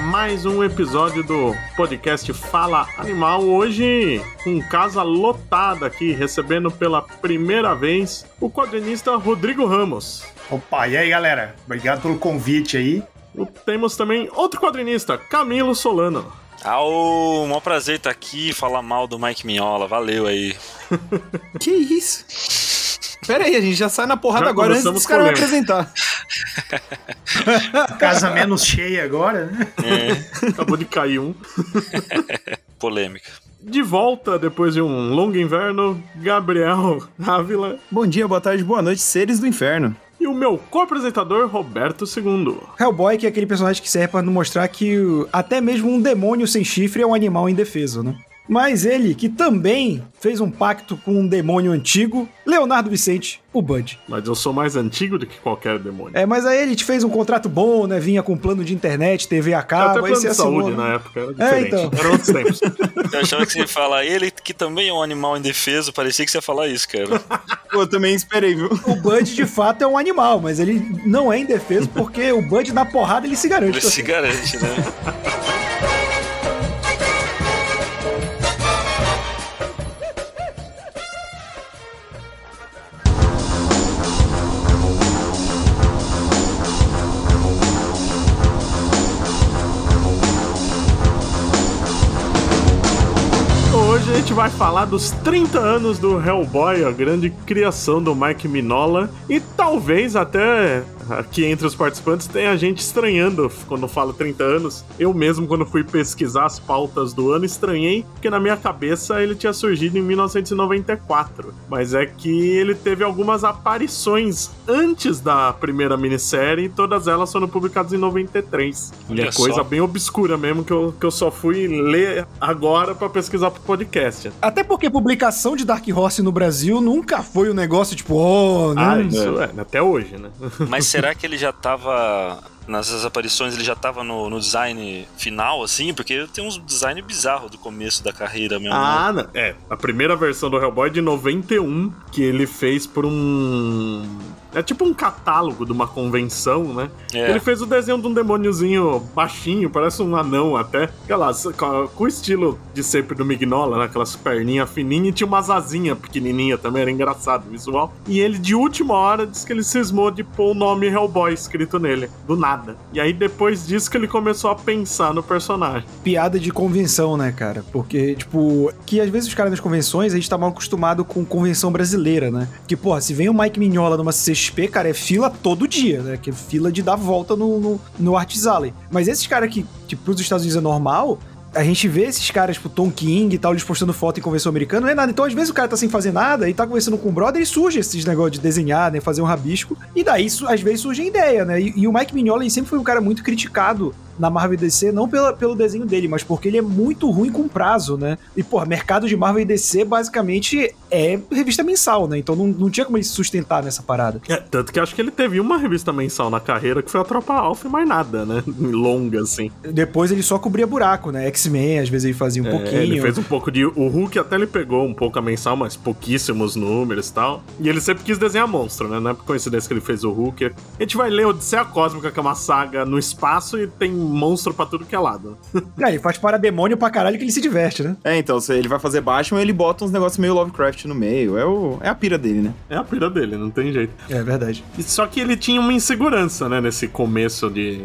mais um episódio do podcast Fala Animal. Hoje, com casa lotada aqui, recebendo pela primeira vez o quadrinista Rodrigo Ramos. Opa, e aí galera? Obrigado pelo convite aí. Temos também outro quadrinista, Camilo Solano. Ao, um prazer estar aqui e falar mal do Mike Minhola. Valeu aí. que isso? Pera aí, a gente já sai na porrada já agora antes dos caras me apresentar. Casa menos cheia agora, né? É. Acabou de cair um. Polêmica. De volta depois de um longo inverno, Gabriel Ávila. Bom dia, boa tarde, boa noite, seres do inferno e o meu co-apresentador, Roberto II. Hellboy, que é aquele personagem que serve para mostrar que até mesmo um demônio sem chifre é um animal indefeso, né? Mas ele, que também fez um pacto com um demônio antigo, Leonardo Vicente, o Bud. Mas eu sou mais antigo do que qualquer demônio. É, mas aí ele te fez um contrato bom, né? Vinha com plano de internet, TV a cabo, Até aí você de saúde né? na época, era diferente. É, então. Era outros tempos. Eu achava que você ia falar, ele que também é um animal indefeso, parecia que você ia falar isso, cara. Pô, eu também esperei, viu? O Bud, de fato, é um animal, mas ele não é indefeso porque o Bud, na porrada, ele se garante. Ele se garante, né? vai falar dos 30 anos do Hellboy, a grande criação do Mike Minola, e talvez até aqui entre os participantes tem a gente estranhando quando falo 30 anos. Eu mesmo, quando fui pesquisar as pautas do ano, estranhei, porque na minha cabeça ele tinha surgido em 1994. Mas é que ele teve algumas aparições antes da primeira minissérie e todas elas foram publicadas em 93. E é coisa só. bem obscura mesmo que eu, que eu só fui ler agora para pesquisar pro podcast. Até porque publicação de Dark Horse no Brasil nunca foi um negócio tipo, oh, não. Ah, isso é, até hoje, né? Mas será que ele já tava nessas aparições ele já tava no, no, design final, assim? Porque tem uns design bizarro do começo da carreira mesmo. Ah, né? é. A primeira versão do Hellboy é de 91, que ele fez por um. É tipo um catálogo de uma convenção, né? É. Ele fez o desenho de um demôniozinho baixinho, parece um anão até. Aquelas, com o estilo de sempre do Mignola, né? Aquelas perninhas fininhas e tinha umas asinhas pequenininha também, era engraçado o visual. E ele, de última hora, disse que ele cismou de pôr o nome Hellboy escrito nele. Do nada nada. E aí depois disso que ele começou a pensar no personagem. Piada de convenção, né, cara? Porque, tipo, que às vezes os caras nas convenções, a gente tá mal acostumado com convenção brasileira, né? Que, porra, se vem o Mike Mignola numa CXP, cara, é fila todo dia, né? Que é fila de dar volta no, no, no Arts Alley. Mas esses caras que, tipo, pros Estados Unidos é normal, a gente vê esses caras, tipo, Tom King e tal, eles postando foto em convenção americana, não é nada. Então, às vezes, o cara tá sem fazer nada e tá conversando com o brother e surge esses negócios de desenhar, né? Fazer um rabisco. E daí, às vezes, surge a ideia, né? E, e o Mike Mignola, sempre foi um cara muito criticado na Marvel e DC, não pela, pelo desenho dele, mas porque ele é muito ruim com prazo, né? E, pô, mercado de Marvel e DC basicamente é revista mensal, né? Então não, não tinha como ele se sustentar nessa parada. É, tanto que acho que ele teve uma revista mensal na carreira que foi a Tropa Alpha e mais nada, né? Longa, assim. Depois ele só cobria buraco, né? X-Men, às vezes ele fazia um é, pouquinho. Ele fez um pouco de. O Hulk até ele pegou um pouco a mensal, mas pouquíssimos números e tal. E ele sempre quis desenhar monstro, né? Não é por coincidência que ele fez o Hulk. A gente vai ler Odisseia Cósmica, que é uma saga no espaço e tem monstro pra tudo que é lado. é, ele faz para demônio pra caralho que ele se diverte, né? É, então, se ele vai fazer Batman, ele bota uns negócios meio Lovecraft no meio. É, o, é a pira dele, né? É a pira dele, não tem jeito. É verdade. Só que ele tinha uma insegurança, né, nesse começo de.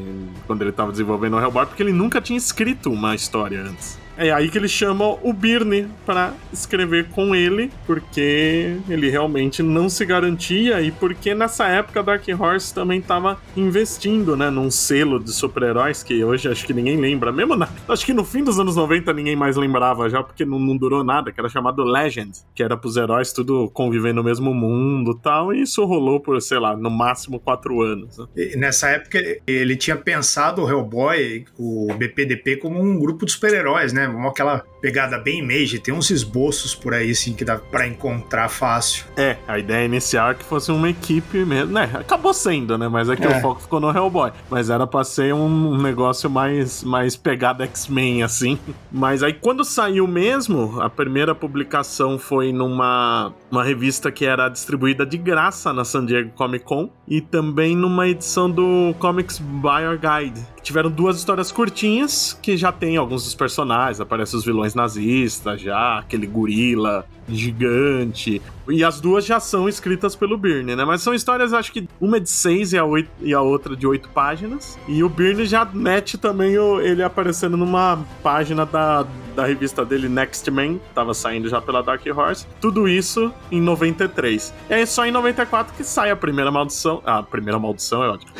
quando ele tava desenvolvendo o Hellboy, porque ele nunca tinha escrito uma história antes. É aí que ele chama o Birne para escrever com ele, porque ele realmente não se garantia e porque nessa época Dark Horse também estava investindo, né, num selo de super-heróis que hoje acho que ninguém lembra. Mesmo na, acho que no fim dos anos 90 ninguém mais lembrava já, porque não, não durou nada, que era chamado Legend, que era pros heróis tudo conviver no mesmo mundo tal, e isso rolou por, sei lá, no máximo quatro anos. Né? nessa época ele tinha pensado o Hellboy, o BPDP, como um grupo de super-heróis, né? Uma aquela pegada bem Mage, tem uns esboços por aí, assim, que dá para encontrar fácil. É, a ideia inicial é que fosse uma equipe mesmo, né? Acabou sendo, né? Mas é que é. o foco ficou no Hellboy. Mas era pra ser um negócio mais, mais pegada X-Men, assim. Mas aí quando saiu mesmo, a primeira publicação foi numa uma revista que era distribuída de graça na San Diego Comic Con e também numa edição do Comics Buyer Guide tiveram duas histórias curtinhas que já tem alguns dos personagens, aparecem os vilões nazistas já, aquele gorila gigante. E as duas já são escritas pelo Byrne, né? Mas são histórias, acho que uma é de seis e a, oito, e a outra de oito páginas. E o Byrne já mete também o, ele aparecendo numa página da, da revista dele, Next Man, tava saindo já pela Dark Horse. Tudo isso em 93. E aí só em 94 que sai a primeira maldição. Ah, a primeira maldição é ótimo.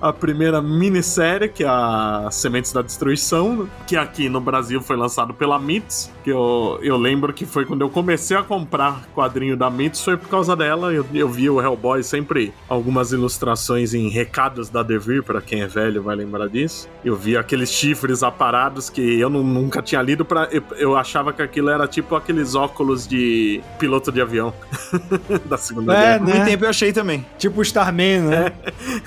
A, a primeira minissérie, que é a Sementes da Destruição, que aqui no Brasil foi lançado pela Mythos, que eu, eu lembro que foi quando eu comecei a comprar quadrinho da foi por causa dela. Eu, eu vi o Hellboy sempre algumas ilustrações em recados da Devir, para quem é velho vai lembrar disso. Eu vi aqueles chifres aparados que eu não- nunca tinha lido, pra, eu, eu achava que aquilo era tipo aqueles óculos de piloto de avião da Segunda É, Guerra. Muito né? tempo eu achei também. Tipo o Starman, né?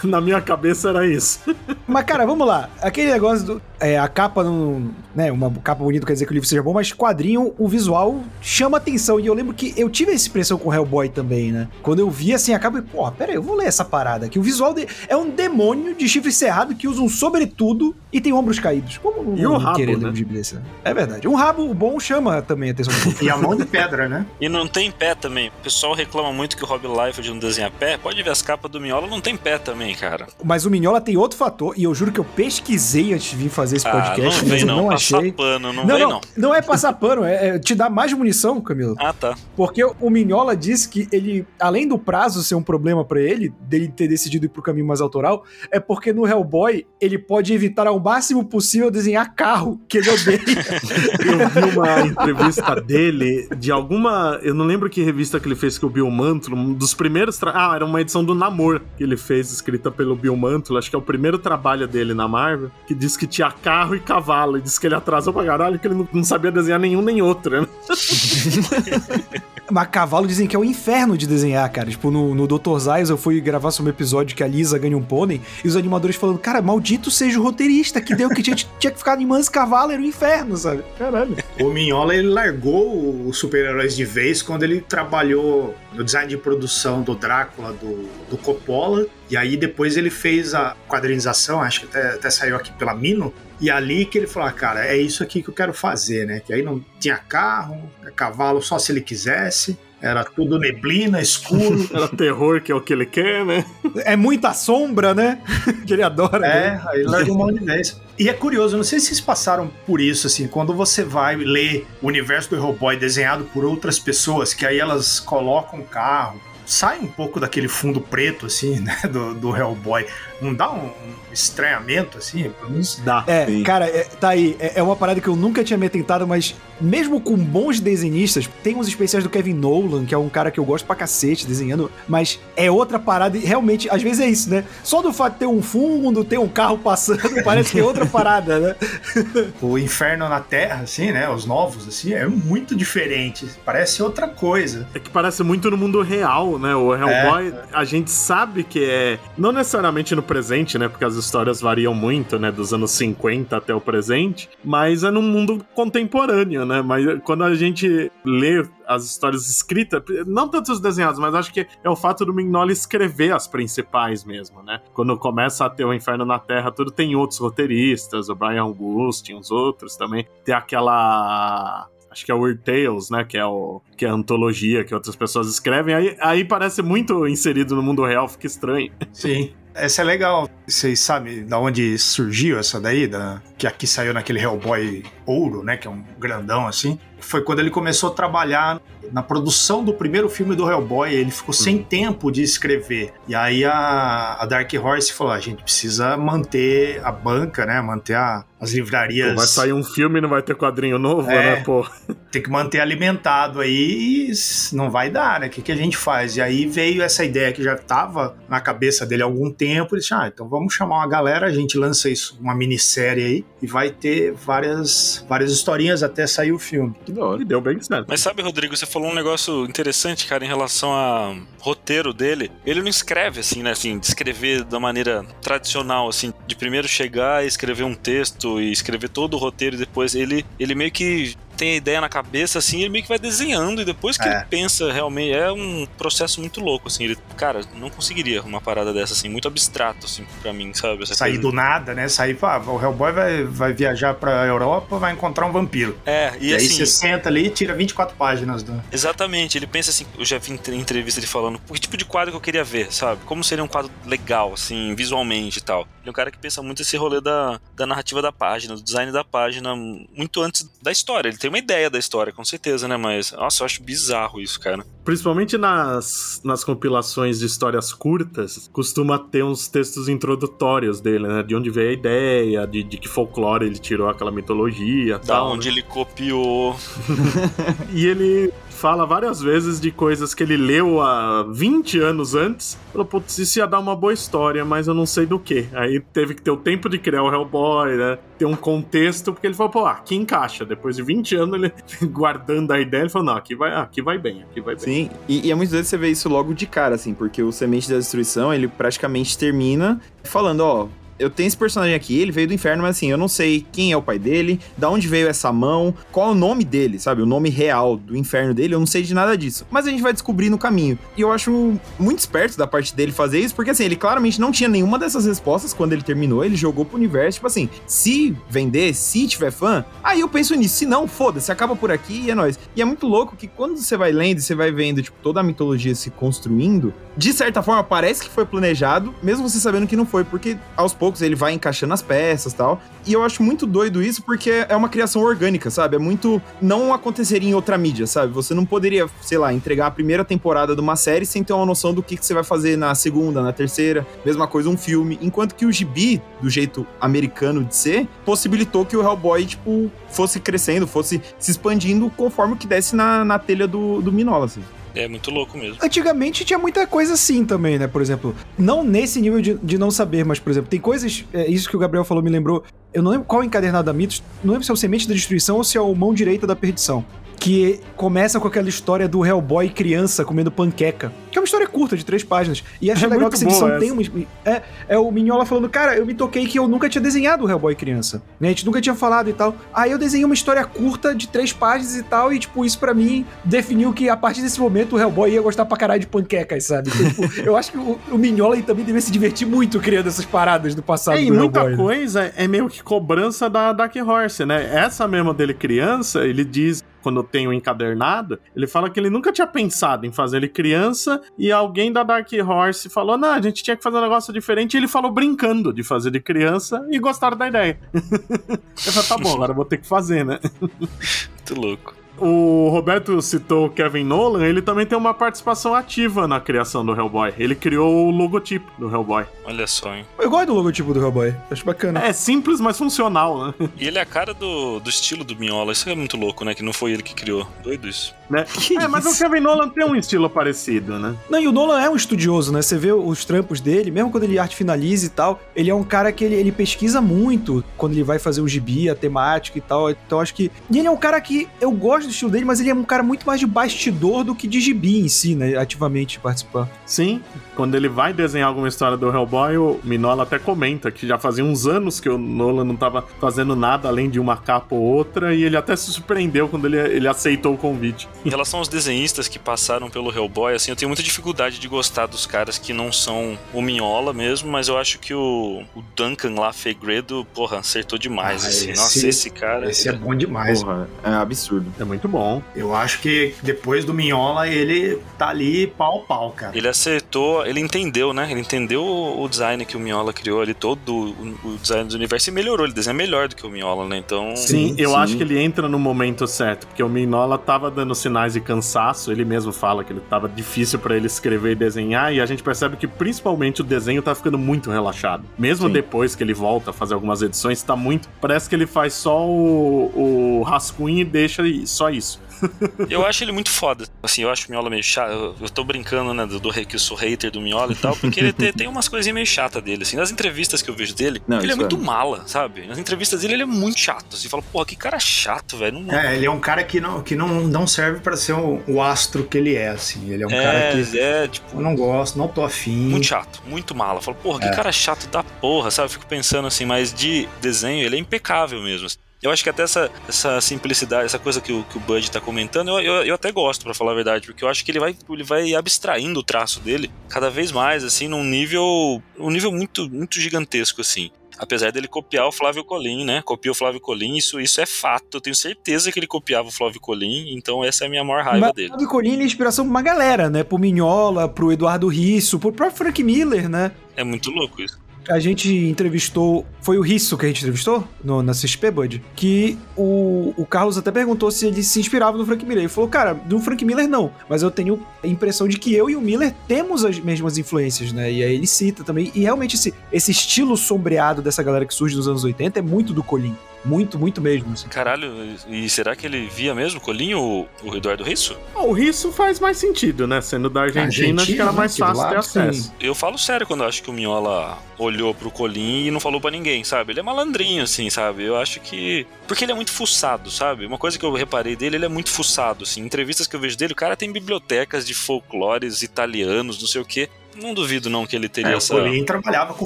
Na minha cabeça era isso. Mas, cara, vamos lá. Aquele negócio do. É, a capa não. Né, uma capa bonita quer dizer que o livro seja bom, mas quadrinho, o visual chama atenção. E eu lembro que eu tive essa impressão com o Hellboy também, né? Quando eu vi assim a capa, eu, porra, pera aí, eu vou ler essa parada aqui. O visual de... é um demônio de chifre cerrado que usa um sobretudo e tem ombros caídos. Como não E o não rabo, querer né? um gibi desse, né? É verdade. Um rabo bom chama também a atenção. E a mão de pedra, né? E não tem pé também. O pessoal reclama muito que o Rob Liefeld não desenha pé. Pode ver as capas do Miola, não tem pé também, cara. mas o Minhola tem outro fator, e eu juro que eu pesquisei antes de vir fazer esse Ah, podcast, não mas vem eu não, não passar achei. pano, não, Não, vem não, não. não é passar pano, é, é te dar mais munição, Camilo. Ah, tá. Porque o Mignola disse que ele, além do prazo ser um problema pra ele, dele ter decidido ir pro caminho mais autoral, é porque no Hellboy ele pode evitar ao máximo possível desenhar carro, que ele odeia. Eu vi uma entrevista dele de alguma. Eu não lembro que revista que ele fez com o Bill Mantlo. Um dos primeiros. tra- Ah, era uma edição do Namor que ele fez, escrita pelo Bill Mantlo. Acho que é o primeiro trabalho dele na Marvel. Que diz que tinha carro e cavalo. E disse que ele atrasou pra caralho, que ele não, não sabia desenhar nenhum nem outro, né? Mas cavalo dizem que é o inferno de desenhar, cara. Tipo, no, no Dr. Zayas eu fui gravar sobre um episódio que a Lisa ganha um pônei, e os animadores falando, cara, maldito seja o roteirista, que deu que tinha, tinha que ficar animando esse cavalo, era o inferno, sabe? Caralho. O Minhola ele largou os super-heróis de vez quando ele trabalhou no design de produção do Drácula, do, do Coppola. E aí depois ele fez a quadrinização, acho que até, até saiu aqui pela Mino. E ali que ele falou, ah, cara, é isso aqui que eu quero fazer, né? Que aí não tinha carro, cavalo só se ele quisesse. Era tudo neblina, escuro. Era terror, que é o que ele quer, né? É muita sombra, né? que ele adora. né? É, aí ele largou mão de vez. E é curioso, não sei se vocês passaram por isso, assim, quando você vai ler o universo do Hellboy desenhado por outras pessoas, que aí elas colocam carro, sai um pouco daquele fundo preto, assim, né, do, do Hellboy. Não dá um, um estranhamento, assim? Pelo menos Dá. É, Sim. cara, é, tá aí. É, é uma parada que eu nunca tinha me atentado, mas mesmo com bons desenhistas, tem uns especiais do Kevin Nolan, que é um cara que eu gosto pra cacete desenhando, mas é outra parada e realmente, às vezes é isso, né? Só do fato de ter um fundo, ter um carro passando, parece que é outra parada, né? o Inferno na Terra, assim, né, os novos, assim, é muito diferente. Parece outra coisa. É que parece muito no mundo real, né? O Hellboy, a gente sabe que é. Não necessariamente no presente, né? Porque as histórias variam muito, né? Dos anos 50 até o presente. Mas é num mundo contemporâneo, né? Mas quando a gente lê as histórias escritas, não tanto os desenhados, mas acho que é o fato do Mignola escrever as principais mesmo, né? Quando começa a ter o Inferno na Terra, tudo tem outros roteiristas, o Brian August, uns outros também. Tem aquela acho que é o Weird Tales, né? Que é, o, que é a antologia que outras pessoas escrevem. Aí, aí parece muito inserido no mundo real, fica estranho. Sim. Essa é legal. Vocês sabem da onde surgiu essa daí? Da, que aqui saiu naquele Hellboy Ouro, né? Que é um grandão assim. Foi quando ele começou a trabalhar na produção do primeiro filme do Hellboy. Ele ficou sem tempo de escrever. E aí a, a Dark Horse falou: a gente precisa manter a banca, né? Manter a- as livrarias. Pô, vai sair um filme e não vai ter quadrinho novo, É. né, pô? tem que manter alimentado aí e não vai dar, né? O que, que a gente faz? E aí veio essa ideia que já estava na cabeça dele há algum tempo. Ele disse: Ah, então vamos chamar uma galera, a gente lança isso, uma minissérie aí, e vai ter várias, várias historinhas até sair o filme. Que da hora. E deu bem certo. Mas sabe, Rodrigo, você falou um negócio interessante, cara, em relação a roteiro dele. Ele não escreve assim, né? Assim, de escrever da maneira tradicional, assim, de primeiro chegar e escrever um texto e escrever todo o roteiro e depois ele, ele meio que tem a ideia na cabeça, assim, ele meio que vai desenhando e depois que É. ele pensa realmente. É um processo muito louco, assim. Ele, cara, não conseguiria uma parada dessa, assim, muito abstrato, assim, pra mim, sabe? Essa Sair coisa- do nada, né? Sair, pá, o Hellboy vai, vai viajar pra Europa, vai encontrar um vampiro. É, e, E, aí assim. você senta ali e tira 24 páginas do. Exatamente, ele pensa assim, eu já vi em entrevista ele falando, que tipo de quadro que eu queria ver, sabe? Como seria um quadro legal, assim, visualmente e tal. Ele é um cara que pensa muito esse rolê da, da narrativa da página, do design da página, muito antes da história. Ele tem uma ideia da história, com certeza, né? Mas, nossa, eu acho bizarro isso, cara. Principalmente nas, nas compilações de histórias curtas, costuma ter uns textos introdutórios dele, né? De onde veio a ideia, de, de que folclore ele tirou aquela mitologia Da tal, onde né? ele copiou. E ele fala várias vezes de coisas que ele leu há 20 anos antes. Falou, putz, isso ia dar uma boa história, mas eu não sei do que. Aí teve que ter o tempo de criar o Hellboy, né? Ter um contexto, porque ele falou, pô, aqui encaixa. Depois de 20 anos, ele guardando a ideia, ele falou, não, aqui vai, aqui vai bem, aqui vai bem. Sim, e, e é muitas vezes você vê isso logo de cara, assim, porque o Semente da Destruição, ele praticamente termina falando, ó. Eu tenho esse personagem aqui, ele veio do inferno, mas assim, eu não sei quem é o pai dele, da onde veio essa mão, qual é o nome dele, sabe? O nome real do inferno dele, eu não sei de nada disso. Mas a gente vai descobrir no caminho. E eu acho muito esperto da parte dele fazer isso, porque assim, ele claramente não tinha nenhuma dessas respostas quando ele terminou, ele jogou pro universo, tipo assim, se vender, se tiver fã, aí eu penso nisso. Se não, foda-se, acaba por aqui e é nóis. E é muito louco que quando você vai lendo e você vai vendo, tipo, toda a mitologia se construindo, de certa forma parece que foi planejado, mesmo você sabendo que não foi, porque aos poucos ele vai encaixando as peças e tal. E eu acho muito doido isso, porque é uma criação orgânica, sabe? É muito. Não aconteceria em outra mídia, sabe? Você não poderia, sei lá, entregar a primeira temporada de uma série sem ter uma noção do que, que você vai fazer na segunda, na terceira. Mesma coisa um filme. Enquanto que o gibi, do jeito americano de ser, possibilitou que o Hellboy, tipo, fosse crescendo, fosse se expandindo conforme o que desse na, na telha do, do Minola, assim. É muito louco mesmo. Antigamente tinha muita coisa assim também, né? Por exemplo, não nesse nível de, de não saber, mas, por exemplo, tem coisas. É, isso que o Gabriel falou me lembrou. Eu não lembro qual encadernado da Mitos, não lembro se é o Semente da Destruição ou se é o Mão Direita da Perdição. Que começa com aquela história do Hellboy criança comendo panqueca. Que é uma história curta, de três páginas. E acho É legal que essa edição boa tem uma. É, é o Mignola falando, cara, eu me toquei que eu nunca tinha desenhado o Hellboy criança. Né? A gente nunca tinha falado e tal. Aí eu desenhei uma história curta de três páginas e tal, e, tipo, isso pra mim definiu que a partir desse momento o Hellboy ia gostar pra caralho de panquecas, sabe? Então, tipo, eu acho que o, o Mignola também devia se divertir muito criando essas paradas do passado É, e do muita Hellboy. né? coisa é meio que cobrança da Dark Horse, né? Essa mesmo dele criança, ele diz, quando tem o encadernado, ele fala que ele nunca tinha pensado em fazer ele criança e alguém da Dark Horse falou: não, a gente tinha que fazer um negócio diferente. E ele falou brincando de fazer de criança e gostaram da ideia. eu falei: tá bom, agora eu vou ter que fazer, né? Muito louco. O Roberto citou o Kevin Nolan, ele também tem uma participação ativa na criação do Hellboy. Ele criou o logotipo do Hellboy. Olha só, hein? Eu gosto do logotipo do Hellboy. Acho bacana. É simples, mas funcional, né? E ele é a cara do, do estilo do Minhola. Isso é muito louco, né? Que não foi ele que criou. Doido isso. né? é, mas o Kevin Nolan tem um estilo parecido, né? Não, e o Nolan é um estudioso, né? Você vê os trampos dele, mesmo quando ele arte finaliza e tal, ele é um cara que ele, ele pesquisa muito quando ele vai fazer o gibi, a temática e tal. Então acho que. E ele é um cara que eu gosto do estilo dele, mas ele é um cara muito mais de bastidor do que de gibi em si, né? Ativamente participar. Sim, quando ele vai desenhar alguma história do Hellboy, o Minola até comenta que já fazia uns anos que o Nolan não tava fazendo nada além de uma capa ou outra, e ele até se surpreendeu quando ele, ele aceitou o convite. Em relação aos desenhistas que passaram pelo Hellboy, assim, eu tenho muita dificuldade de gostar dos caras que não são o Minhola mesmo, mas eu acho que o, o Duncan lá, Fegredo, porra, acertou demais, Ah, assim. esse- Nossa, esse cara. Esse é bom demais. Porra, é absurdo. É muito bom. Eu acho que depois do Minhola, ele tá ali pau pau, cara. Ele acertou, ele entendeu, né? Ele entendeu o design que o Minhola criou ali, todo o, design do universo e melhorou. Ele desenha melhor do que o Minhola, né? Então. Sim, eu sim. acho que ele entra no momento certo, porque o Minola tava dando sinais de cansaço, ele mesmo fala que ele tava difícil pra ele escrever e desenhar, e a gente percebe que principalmente o desenho tá ficando muito relaxado. Mesmo Sim. depois que ele volta a fazer algumas edições, tá muito. Parece que ele faz só o, o rascunho e deixa i- só isso. Eu acho ele muito foda. Assim, eu acho o Miola meio chato. Eu, eu tô brincando, né, do, do rei que eu sou hater do Miola e tal, porque ele tem, tem umas coisinhas meio chatas dele, assim. Nas entrevistas que eu vejo dele, Não, ele é muito é. mala, sabe? Nas entrevistas dele, ele é muito chato. Assim, fala, porra, que cara chato, velho. Não... É, ele é um cara que não, que não, não serve pra ser o, o astro que ele é, assim. Ele é um cara É, que é, tipo, eu não gosto, não tô afim. muito chato, muito mala. Fala, porra, que É. cara chato da porra, sabe? Eu fico pensando assim, mas de desenho ele é impecável mesmo. Eu acho que até essa, essa simplicidade, essa coisa que o, que o Bud tá comentando, eu, eu, eu até gosto, para falar a verdade, porque eu acho que ele vai, ele vai abstraindo o traço dele cada vez mais, assim, num nível, um nível muito, muito gigantesco, assim. Apesar dele copiar o Flávio Colim, né? Copia o Flávio Colim, isso, isso é fato. Eu tenho certeza que ele copiava o Flávio Colim, então essa é a minha maior raiva Mas dele. O Flávio Colim é inspiração pra uma galera, né? Pro Minhola, pro Eduardo Risso, pro próprio Frank Miller, né? É muito louco isso. A gente entrevistou. Foi o Risso que a gente entrevistou no, na CXP, Bud? Que o, o Carlos até perguntou se ele se inspirava no Frank Miller. Ele falou, cara, do Frank Miller não. Mas eu tenho a impressão de que eu e o Miller temos as mesmas influências, né? E aí ele cita também. E realmente esse, esse estilo sombreado dessa galera que surge nos anos 80 é muito do Colim. Muito, muito mesmo. Assim. Caralho, e será que ele via mesmo Colinho, o, o Eduardo Risso? O Risso faz mais sentido, né? Sendo da Argentina, Argentina, acho que era mais fácil ter lado, acesso. Eu falo sério quando eu acho que o Minhola olhou pro Colim e não falou pra ninguém, sabe? Ele é malandrinho, assim, sabe? Eu acho que. Porque ele é muito fuçado, sabe? Uma coisa que eu reparei dele, ele é muito fuçado, assim. Em entrevistas que eu vejo dele, o cara tem bibliotecas de folclores italianos, não sei o quê. Não duvido, não, que ele teria É, o essa. Colim trabalhava com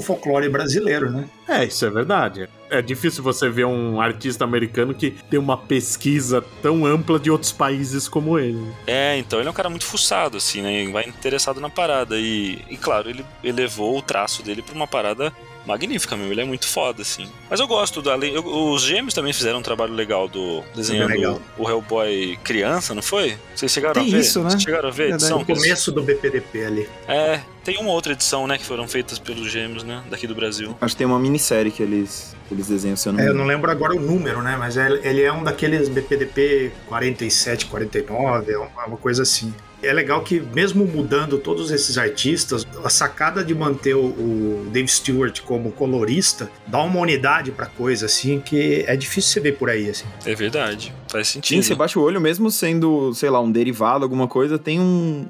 folclore brasileiro, né? É, isso é verdade. É difícil você ver um artista americano que tem uma pesquisa tão ampla de outros países como ele. É, então ele é um cara muito fuçado, assim, né? Vai interessado na parada. E, e claro, ele elevou o traço dele pra uma parada magnífica, meu. Ele é muito foda, assim. Mas eu gosto da. eu- os gêmeos também fizeram um trabalho legal do desenhando Bem legal. o Hellboy criança, não foi? Vocês chegaram Tem a ver? isso, né? Vocês chegaram a ver a Verdade. edição? No começo do BPDP ali. É, tem uma outra edição, né, que foram feitas pelos gêmeos, né, daqui do Brasil. Acho que tem uma minissérie que eles, que eles desenham, se eu não É, eu não lembro agora o número, né? Mas é- ele é um daqueles BPDP 47, 49, é uma uma coisa assim. É legal que, mesmo mudando todos esses artistas, a sacada de manter o, o Dave Stewart como colorista dá uma unidade pra coisa, assim, que é difícil você ver por aí, assim. É verdade, faz Sim, sentido. você baixa o olho, mesmo sendo, sei lá, um derivado, alguma coisa, tem um.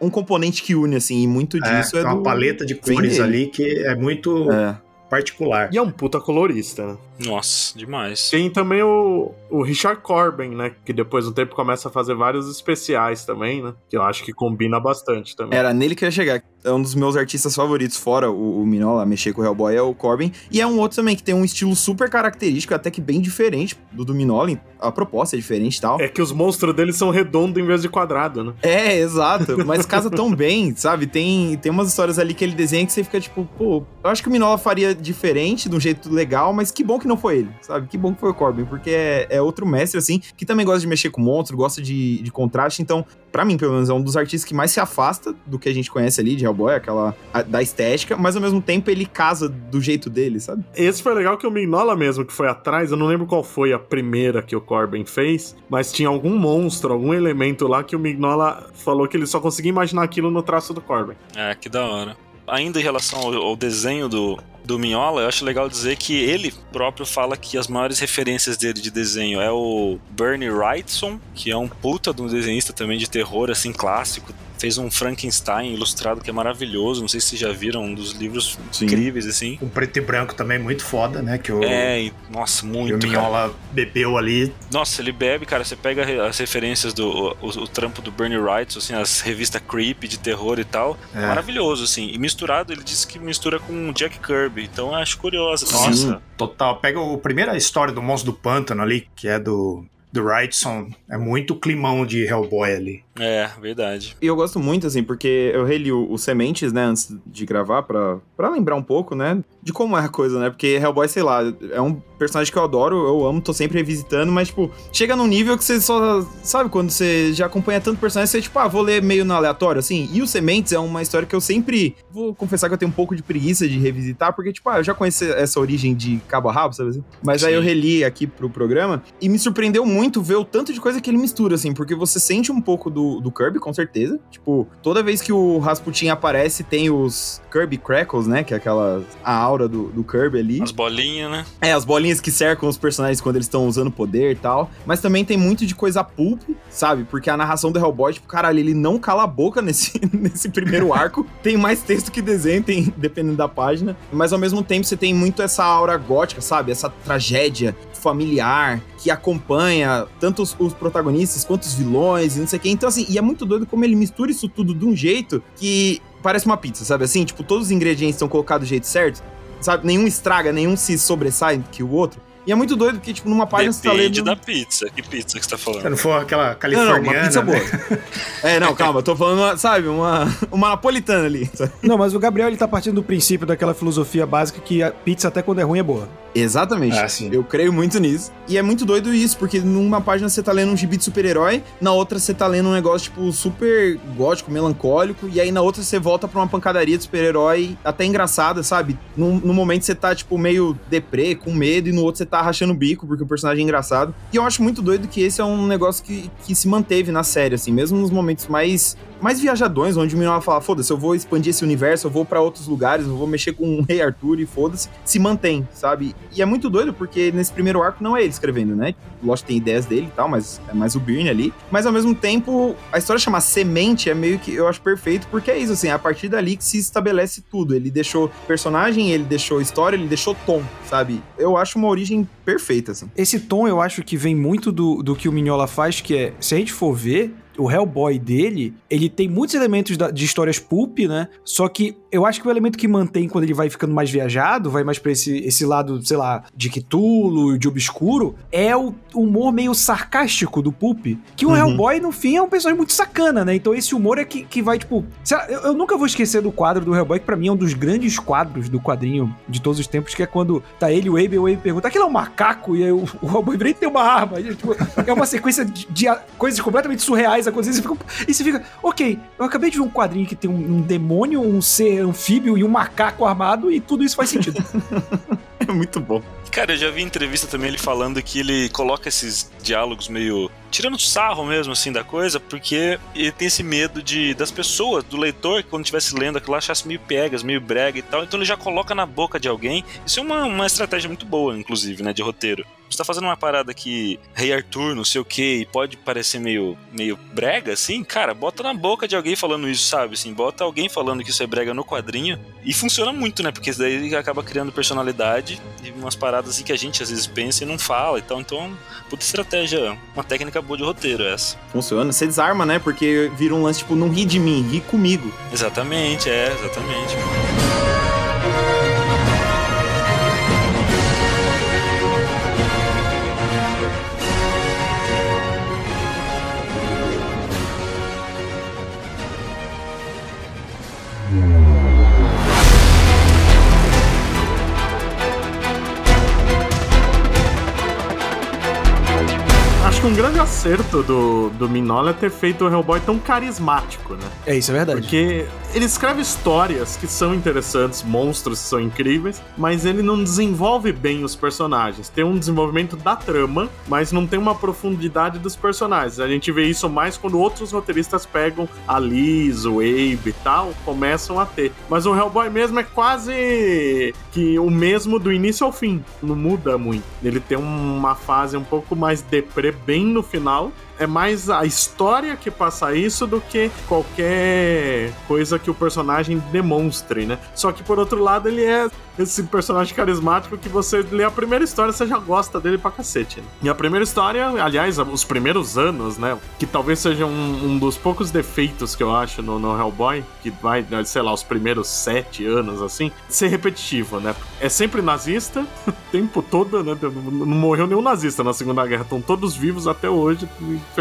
Um componente que une, assim, e muito É, disso é, tem uma do- paleta de cores ali que é muito É. particular. E é um puta colorista, né? Nossa, demais. Tem também o, o Richard Corbin, né? Que depois do tempo começa a fazer vários especiais também, né? Que eu acho que combina bastante também. Era nele que eu ia chegar. É um dos meus artistas favoritos, fora o, o Minola, mexer com o Hellboy, é o Corbin. E é um outro também que tem um estilo super característico, até que bem diferente do do Minola. A proposta é diferente e tal. É que os monstros deles são redondos em vez de quadrado, né? É, exato. Mas casa tão bem, sabe? Tem, tem umas histórias ali que ele desenha que você fica tipo, pô, eu acho que o Minola faria diferente, de um jeito legal, mas que bom que não foi ele, sabe? Que bom que foi o Corbin, porque é, é outro mestre, assim, que também gosta de mexer com monstro, gosta de, de contraste. Então, pra mim, pelo menos, é um dos artistas que mais se afasta do que a gente conhece ali de Hellboy, aquela a- da estética, mas ao mesmo tempo ele casa do jeito dele, sabe? Esse foi legal que o Mignola mesmo, que foi atrás, eu não lembro qual foi a primeira que o Corbin fez, mas tinha algum monstro, algum elemento lá que o Mignola falou que ele só conseguia imaginar aquilo no traço do Corbin. É, que da hora. Ainda em relação ao, ao desenho do, do Minhola, eu acho legal dizer que ele próprio fala que as maiores referências dele de desenho é o Bernie Wrightson, que é um puta de um desenhista também de terror, assim, clássico. Fez um Frankenstein ilustrado que é maravilhoso, não sei se vocês já viram, um dos livros Sim. incríveis, assim. Um preto e branco também muito foda, né? Que o, É, e, nossa, que o muito, cara. Minhola bebeu ali. Nossa, ele bebe, cara. Você pega as referências do o, o- o trampo do Bernie Wright, assim, as revistas creepy de terror e tal. É. Maravilhoso, assim. E misturado, ele disse que mistura com o Jack Kirby. Então eu acho curiosa. Nossa, Nossa. total. Pega a primeira história do Monstro do Pântano ali, que é do, do Wrightson. É muito climão de Hellboy ali. É, verdade. E eu gosto muito, assim, porque eu reli o, o Sementes, né, antes de gravar, pra, pra lembrar um pouco, né, de como é a coisa, né? Porque Hellboy, sei lá, é um personagem que eu adoro, eu amo, tô sempre revisitando, mas, tipo, chega num nível que você só. Sabe, quando você já acompanha tanto personagem, você, tipo, ah, vou ler meio no aleatório, assim. E o Sementes é uma história que eu sempre. Vou confessar que eu tenho um pouco de preguiça de revisitar, porque, tipo, ah, eu já conheço essa origem de cabo a rabo, sabe assim? Mas aí Sim. eu reli aqui pro programa e me surpreendeu muito ver o tanto de coisa que ele mistura, assim, porque você sente um pouco do, do Kirby, com certeza. Tipo, toda vez que o Rasputin aparece, tem os Kirby Crackles, né? Que é aquela. a aura do, do Kirby ali. As bolinhas, né? É, as bolinhas que cercam os personagens quando eles estão usando poder e tal. Mas também tem muito de coisa pulp, sabe? Porque a narração do Hellboy, tipo, caralho, ele não cala a boca nesse, nesse primeiro arco. Tem mais texto que desenho, tem, dependendo da página. Mas ao mesmo tempo você tem muito essa aura gótica, sabe? Essa tragédia familiar que acompanha tanto os, os protagonistas quanto os vilões e não sei o quê. Então, assim, e é muito doido como ele mistura isso tudo de um jeito que parece uma pizza, sabe? Assim, tipo, todos os ingredientes estão colocados do jeito certo sabe? Nenhum estraga, nenhum se sobressai que o outro. E é muito doido porque, tipo, numa página você tá Depende lendo... da pizza. Que pizza que você tá Se falando? não for aquela Não, não, californiana. uma pizza né? boa. é, não, calma, eu tô falando, uma, sabe, uma, uma napolitana ali. Não, mas o Gabriel ele tá partindo do princípio daquela filosofia básica que a pizza até quando é ruim é boa. Exatamente. Ah, sim. Eu creio muito nisso. E é muito doido isso, porque numa página você tá lendo um gibi de super-herói, na outra você tá lendo um negócio, tipo, super gótico, melancólico, e aí na outra você volta pra uma pancadaria de super-herói até engraçada, sabe? Num, num momento você tá, tipo, meio deprê, com medo, e no outro você tá rachando o bico, porque o personagem é engraçado. E eu acho muito doido que esse é um negócio que, que se manteve na série, assim, mesmo nos momentos mais mais viajadões, onde o Minola fala, foda-se, eu vou expandir esse universo, eu vou pra outros lugares, eu vou mexer com o Rei Arthur e foda-se, se mantém, sabe? E é muito doido, porque nesse primeiro arco não é ele escrevendo, né? Lógico tem ideias dele e tal, mas é mais o Byrne ali. Mas ao mesmo tempo, a história chama Semente é meio que, eu acho perfeito, porque é isso, assim, é a partir dali que se estabelece tudo. Ele deixou personagem, ele deixou história, ele deixou tom, sabe? Eu acho uma origem perfeita, assim. Esse tom eu acho que vem muito do, do que o Mignola faz, que é, se a gente for ver, o Hellboy dele, ele tem muitos elementos da- de histórias pulp, né? Só que eu acho que o elemento que mantém quando ele vai ficando mais viajado, vai mais pra esse, esse lado, sei lá, de Cthulhu, de obscuro, é o humor meio sarcástico do pulp. Que o Uhum. Hellboy, no fim, é um personagem muito sacana, né? Então esse humor é que, que vai, tipo... lá, eu, eu nunca vou esquecer do quadro do Hellboy, que pra mim é um dos grandes quadros do quadrinho de todos os tempos, que é quando tá ele e o Abe, e o Abe pergunta, aquilo é um macaco? E aí o, o Hellboy vem e tem uma arma. E, tipo, é uma sequência de, de a- coisas completamente surreais acontecendo. E você, fica, e você fica, ok, eu acabei de ver um quadrinho que tem um, um demônio, um ser anfíbio e um macaco armado, e tudo isso faz sentido. É muito bom. Cara, eu já vi entrevista também ele falando que ele coloca esses diálogos meio tirando sarro mesmo assim da coisa, porque ele tem esse medo de das pessoas, do leitor, que quando estivesse lendo aquilo lá, achasse meio pegas, meio brega e tal. Então ele já coloca na boca de alguém. Isso é uma, uma estratégia muito boa, inclusive, né, de roteiro. Você tá fazendo uma parada que Rei Arthur, não sei o que, e pode parecer meio, meio brega, assim, cara, bota na boca de alguém falando isso, sabe? Assim, bota alguém falando que isso é brega no quadrinho. E funciona muito, né? Porque isso daí acaba criando personalidade e umas paradas assim que a gente às vezes pensa e não fala e tal. Então, puta estratégia, uma técnica boa de roteiro essa. Funciona. Você desarma, né? Porque vira um lance, tipo, não ri de mim, ri comigo. Exatamente, é, exatamente. Que um grande acerto do, do Mignola é ter feito o Hellboy tão carismático, né? É, isso é verdade. Porque ele escreve histórias que são interessantes, monstros que são incríveis, mas ele não desenvolve bem os personagens. Tem um desenvolvimento da trama, mas não tem uma profundidade dos personagens. A gente vê isso mais quando outros roteiristas pegam a Liz, o Abe e tal, começam a ter. Mas o Hellboy mesmo é quase que o mesmo do início ao fim, não muda muito. Ele tem uma fase um pouco mais deprê bem no final, é mais a história que passa isso do que qualquer coisa que o personagem demonstre, né? Só que por outro lado, ele é esse personagem carismático que você lê a primeira história, você já gosta dele pra cacete. Né? E a primeira história, aliás, os primeiros anos, né? Que talvez seja um, um dos poucos defeitos que eu acho no, no Hellboy, que vai, né, sei lá, os primeiros sete anos, assim, ser repetitivo, né? É sempre nazista, o tempo todo, né? Não morreu nenhum nazista na Segunda Guerra, estão todos vivos até hoje,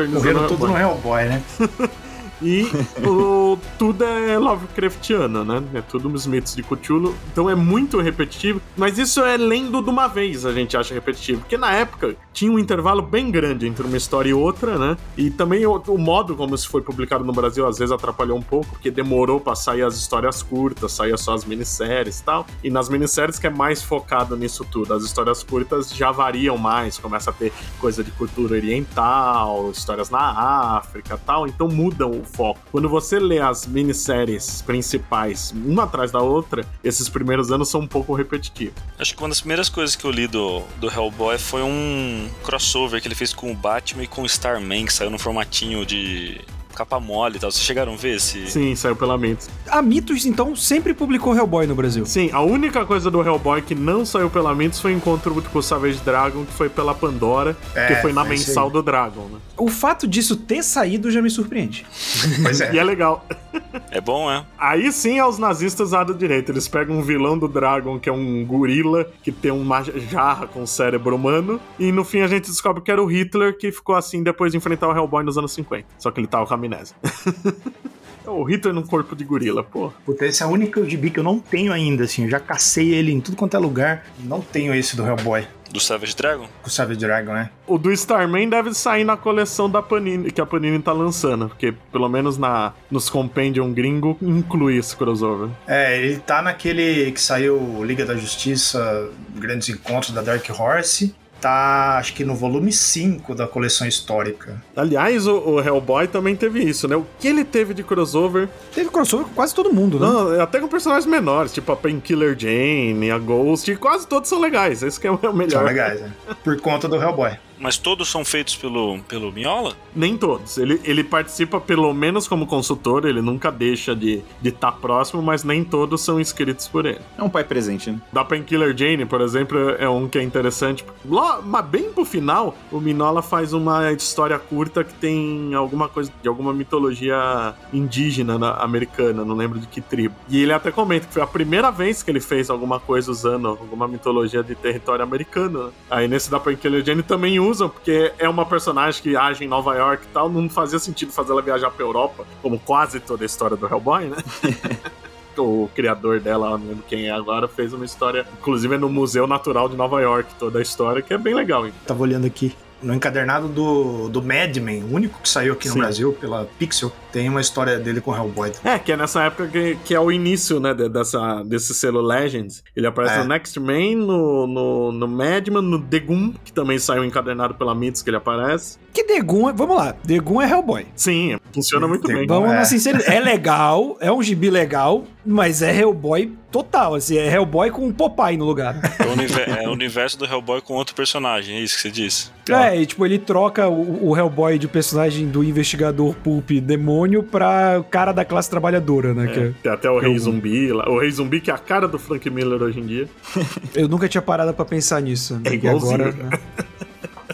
Morreram tudo no Hellboy, né? E o, tudo é Lovecraftiano, né? É tudo os mitos de Cthulhu. Então é muito repetitivo. Mas isso é lendo de uma vez, a gente acha repetitivo. Porque na época tinha um intervalo bem grande entre uma história e outra, né? E também o, o modo como isso foi publicado no Brasil às vezes atrapalhou um pouco, porque demorou pra sair as histórias curtas, saía só as minisséries e tal. E nas minisséries que é mais focado nisso tudo. As histórias curtas já variam mais, começa a ter coisa de cultura oriental, histórias na África tal. Então mudam o foco. Quando você lê as minisséries principais, uma atrás da outra, esses primeiros anos são um pouco repetitivos. Acho que uma das primeiras coisas que eu li do, do Hellboy foi um crossover que ele fez com o Batman e com o Starman, que saiu no formatinho de capa mole e tal. Vocês chegaram a ver esse? Sim, saiu pela Mitos. A Mitos, então, sempre publicou Hellboy no Brasil. Sim, a única coisa do Hellboy que não saiu pela Mitos foi o encontro com o Savage Dragon, que foi pela Pandora, É, que foi na isso mensal do Dragon, né? O fato disso ter saído já me surpreende. Pois E é. é legal. É bom, é? Aí sim é os nazistas lado direito. Eles pegam um vilão do Dragon, que é um gorila, que tem uma jarra com cérebro humano. E no fim a gente descobre que era o Hitler, que ficou assim depois de enfrentar o Hellboy nos anos 50. Só que ele tava com amnésia. o Hitler num corpo de gorila, pô. Puta, esse é o único gibi que eu não tenho ainda, assim. Eu já cacei ele em tudo quanto é lugar. Não tenho esse do Hellboy. Do Savage Dragon? Com o Savage Dragon, né? O do Starman deve sair na coleção da Panini, que a Panini tá lançando, porque pelo menos na nos Compendium gringo inclui esse crossover. É, ele tá naquele que saiu Liga da Justiça, Grandes Encontros da Dark Horse. Tá, acho que no volume 5 da coleção histórica. Aliás, o, o Hellboy também teve isso, né? O que ele teve de crossover? Teve crossover com quase todo mundo, né? Não, até com personagens menores, tipo a Painkiller Jane, a Ghost, e quase todos são legais. Esse que é o melhor. São legais, né? Por conta do Hellboy. Mas todos são feitos pelo, pelo Miola? Nem todos. Ele, ele participa pelo menos como consultor, ele nunca deixa de estar de tá próximo, mas nem todos são inscritos por ele. É um pai presente, né? Da Painkiller Jane, por exemplo, é um que é interessante. Lá, mas bem pro final, o Minola faz uma história curta que tem alguma coisa de alguma mitologia indígena na, americana, não lembro de que tribo. E ele até comenta que foi a primeira vez que ele fez alguma coisa usando alguma mitologia de território americano. Né? Aí nesse da Painkiller Jane também usa usam, porque é uma personagem que age em Nova York e tal, não fazia sentido fazer ela viajar pra Europa, como quase toda a história do Hellboy, né? o criador dela, não lembro quem é agora, fez uma história, inclusive é no Museu Natural de Nova York, toda a história, que é bem legal. Hein? Tava olhando aqui no encadernado do, do Mad Men, o único que saiu aqui no Sim. Brasil pela Pixel, tem uma história dele com Hellboy. É, que é nessa época que, que é o início, né, de- dessa, desse selo Legends. Ele aparece É. no Next Man, no, no, no Madman, no Degum, que também saiu encadernado pela Mitos, que ele aparece. Que Degum, é- vamos lá, Degum é Hellboy. Sim, funciona muito Degum bem. Vamos é. na sinceridade. É legal, é um gibi legal, mas é Hellboy total, assim, é Hellboy com um Popeye no lugar. É o, é o universo do Hellboy com outro personagem, é isso que você disse. É, e tipo, ele troca o, o Hellboy de personagem do investigador Pulp demônio pra cara da classe trabalhadora, né? que é- Tem até o que é Rei um- Zumbi lá. O Rei Zumbi, que é a cara do Frank Miller hoje em dia. eu nunca tinha parado pra pensar nisso. né, É igualzinho, agora. né?